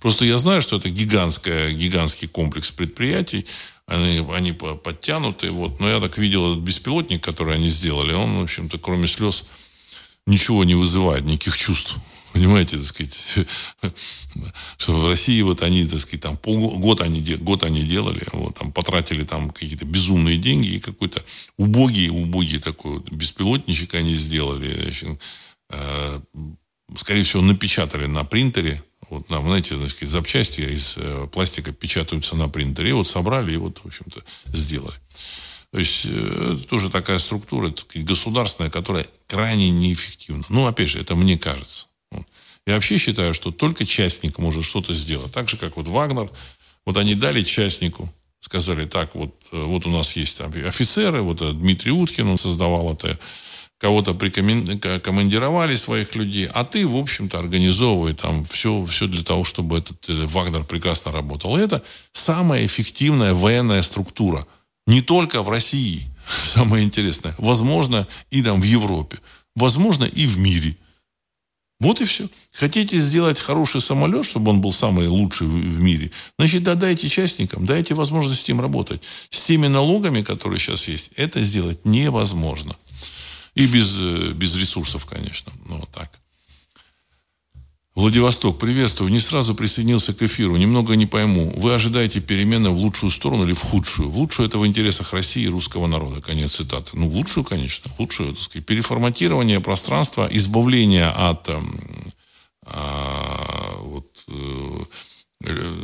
Просто я знаю, что это гигантская, гигантский комплекс предприятий, они, они подтянуты. Вот. Но я так видел этот беспилотник, который они сделали, он, в общем-то, кроме слез, ничего не вызывает, никаких чувств. Понимаете, так сказать, что в России вот они, так сказать, там полгода они, год они делали, вот, там потратили там какие-то безумные деньги и какой-то убогий, убогий такой вот беспилотничек они сделали. Значит, э, скорее всего, напечатали на принтере. Вот, нам, знаете, так сказать, запчасти из э, пластика печатаются на принтере. И вот собрали и вот, в общем-то, сделали. То есть э, это тоже такая структура государственная, которая крайне неэффективна. Ну, опять же, это мне кажется. Я вообще считаю, что только частник может что-то сделать. Так же, как вот Вагнер. Вот они дали частнику, сказали, так, вот, э, вот у нас есть там офицеры, вот э, Дмитрий Уткин, он создавал это, кого-то командировали своих людей, а ты, в общем-то, организовывай там все, все для того, чтобы этот э, Вагнер прекрасно работал. И это самая эффективная военная структура. Не только в России, самое интересное, возможно, и там в Европе, возможно, и в мире – вот и все. Хотите сделать хороший самолет, чтобы он был самый лучший в мире, значит, да, дайте частникам, дайте возможность им работать. С теми налогами, которые сейчас есть, это сделать невозможно. И без, э, без ресурсов, конечно. Ну, вот так. Владивосток, приветствую. Не сразу присоединился к эфиру. Немного не пойму. Вы ожидаете перемены в лучшую сторону или в худшую? В лучшую это в интересах России и русского народа. Конец цитаты. Ну, в лучшую, конечно. В лучшую, так сказать. Переформатирование пространства, избавление от э, а, вот, э,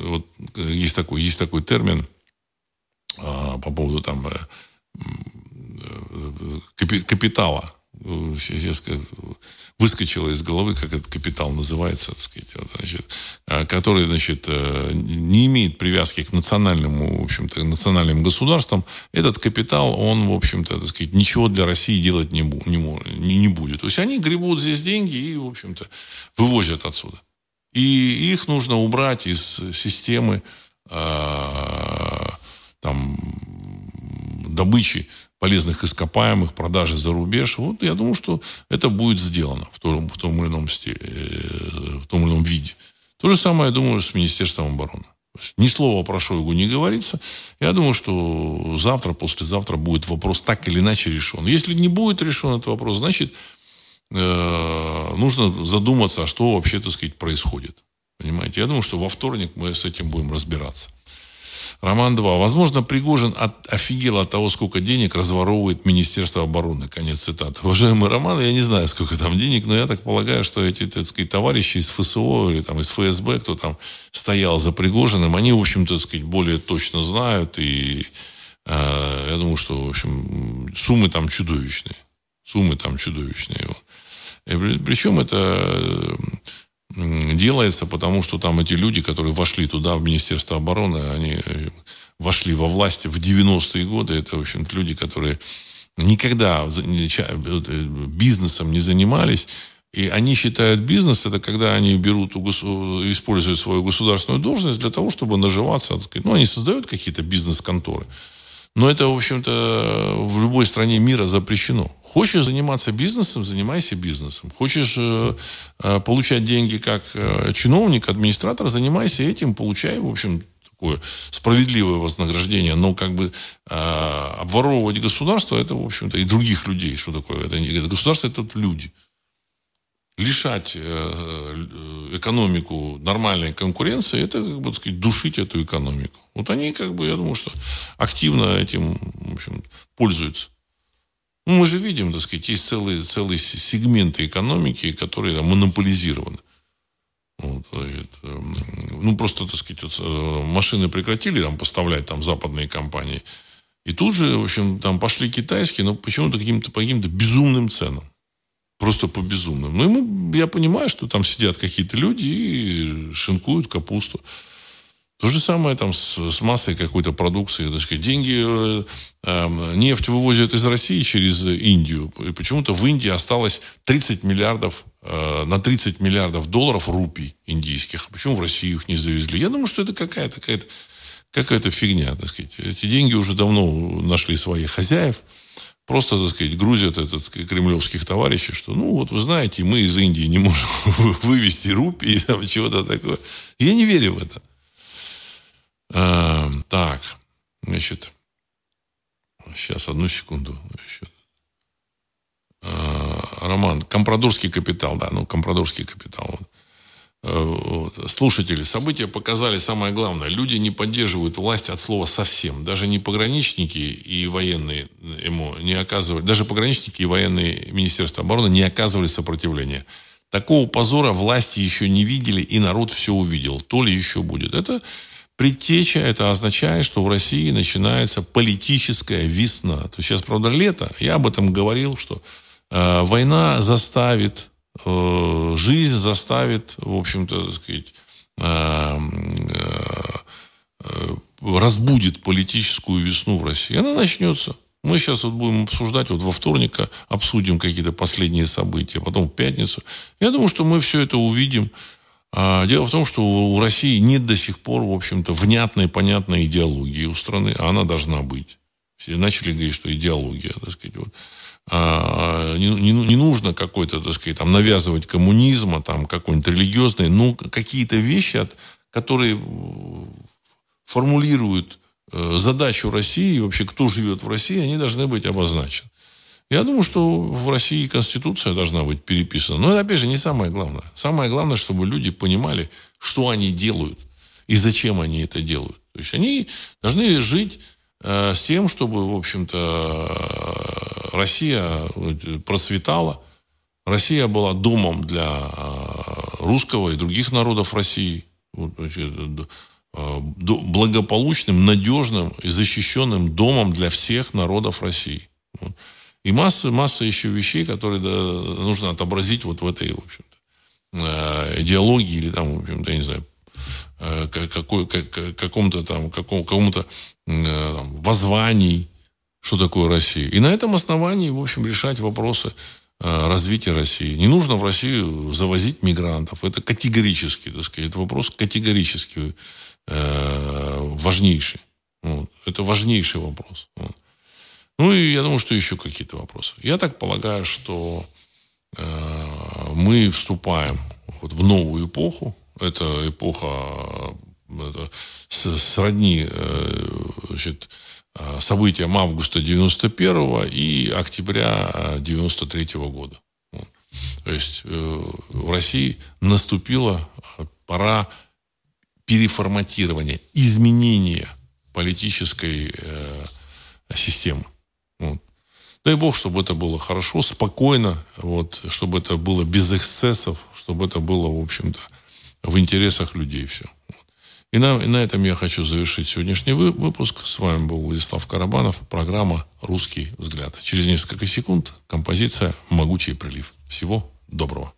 вот есть такой, есть такой термин э, по поводу там э, капитала выскочило из головы, как этот капитал называется, так сказать, вот, значит, а, который, значит, э, не имеет привязки к национальному, в общем-то, национальным государствам, этот капитал, он, в общем-то, так сказать, ничего для России делать не, не, не, не будет. То есть они гребут здесь деньги и, в общем-то, вывозят отсюда. И их нужно убрать из системы э, там, добычи полезных ископаемых, продажи за рубеж. Вот я думаю, что это будет сделано в том, в том или ином стиле, э, в том или ином виде. То же самое, я думаю, с Министерством обороны. Ни слова про Шойгу не говорится. Я думаю, что завтра, послезавтра будет вопрос так или иначе решен. Если не будет решен этот вопрос, значит, э, нужно задуматься, а что вообще, так сказать, происходит. Понимаете? Я думаю, что во вторник мы с этим будем разбираться. Роман 2. Возможно, Пригожин от, офигел от того, сколько денег разворовывает Министерство обороны. Конец цитаты. Уважаемый Роман, я не знаю, сколько там денег, но я так полагаю, что эти, так сказать, товарищи из ФСО или там из ФСБ, кто там стоял за Пригожиным, они, в общем-то, сказать, более точно знают. И э, я думаю, что, в общем, суммы там чудовищные. Суммы там чудовищные. И, причем это делается, потому что там эти люди, которые вошли туда, в Министерство обороны, они э, вошли во власть в 90-е годы. Это, в общем люди, которые никогда э, бизнесом не занимались. И они считают бизнес, это когда они берут, используют свою государственную должность для того, чтобы наживаться. Ну, они создают какие-то бизнес-конторы. Но это, в общем-то, в любой стране мира запрещено. Хочешь заниматься бизнесом, занимайся бизнесом. Хочешь э, э, получать деньги как э, чиновник, администратор, занимайся этим, получай, в общем, такое справедливое вознаграждение. Но как бы э, обворовывать государство, это, в общем-то, и других людей. Что такое? Это, это государство, это люди лишать э, экономику нормальной конкуренции, это, как бы сказать, душить эту экономику. Вот они, как бы, я думаю, что активно этим, в общем, пользуются. Ну, мы же видим, так сказать, есть целые, целые сегменты экономики, которые там, монополизированы. Вот, значит, эм, ну, просто, так сказать, вот, э, машины прекратили там, поставлять там, западные компании. И тут же, в общем, там пошли китайские, но почему-то каким-то, по каким-то безумным ценам. Просто по безумным. Ну, ему, я понимаю, что там сидят какие-то люди и шинкуют капусту. То же самое там с, с массой какой-то продукции. Так сказать, деньги, э, э, нефть вывозят из России через Индию. И почему-то в Индии осталось 30 миллиардов, э, на 30 миллиардов долларов рупий индийских. Почему в Россию их не завезли? Я думаю, что это какая-то какая-то какая-то фигня. Так сказать. Эти деньги уже давно нашли своих хозяев просто, так сказать, грузят этот кремлевских товарищей, что, ну, вот вы знаете, мы из Индии не можем вывести рупии, там, чего-то такое. Я не верю в это. А, так, значит, сейчас, одну секунду еще. А, Роман, компрадорский капитал, да, ну, компрадорский капитал. Вот. Слушатели, события показали самое главное. Люди не поддерживают власть от слова совсем. Даже не пограничники и военные ему не оказывали, даже пограничники и военные Министерства обороны не оказывали сопротивления. Такого позора власти еще не видели, и народ все увидел. То ли еще будет. Это предтеча, это означает, что в России начинается политическая весна. То есть сейчас, правда, лето. Я об этом говорил, что э, война заставит Э, жизнь заставит, в общем-то, так сказать, э, э, разбудит политическую весну в России. Она начнется. Мы сейчас вот будем обсуждать, вот во вторник обсудим какие-то последние события, потом в пятницу. Я думаю, что мы все это увидим. А дело в том, что у России нет до сих пор, в общем-то, внятной, понятной идеологии у страны, а она должна быть. Все начали говорить, что идеология, так сказать, вот. А, не, не, нужно какой-то, так сказать, там, навязывать коммунизма, там, какой-нибудь религиозный, ну, какие-то вещи, от, которые формулируют э, задачу России, вообще, кто живет в России, они должны быть обозначены. Я думаю, что в России Конституция должна быть переписана. Но это, опять же, не самое главное. Самое главное, чтобы люди понимали, что они делают и зачем они это делают. То есть они должны жить с тем, чтобы, в общем-то, Россия процветала. Россия была домом для э, русского и других народов России. Э, благополучным, надежным и защищенным домом для всех народов России. И масса, масса еще вещей, которые нужно отобразить вот в этой, в общем-то, э, идеологии или там, в общем-то, я не знаю, э, какой, как, каком-то там, каком, какому-то э, там, воззваний, что такое Россия. И на этом основании, в общем, решать вопросы развития России. Не нужно в Россию завозить мигрантов. Это категорически, так сказать, это вопрос категорически э, важнейший. Вот. Это важнейший вопрос. Вот. Ну и я думаю, что еще какие-то вопросы. Я так полагаю, что э, мы вступаем вот в новую эпоху. Это эпоха это сродни э, значит, э, событиям августа 91 и октября 93 года. Вот. То есть э, в России наступила пора переформатирования, изменения политической э, системы. Вот. Дай Бог, чтобы это было хорошо, спокойно, вот, чтобы это было без эксцессов, чтобы это было, в общем-то, в интересах людей все. И на, и на этом я хочу завершить сегодняшний вы, выпуск. С вами был Владислав Карабанов, программа «Русский взгляд». Через несколько секунд композиция «Могучий прилив». Всего доброго.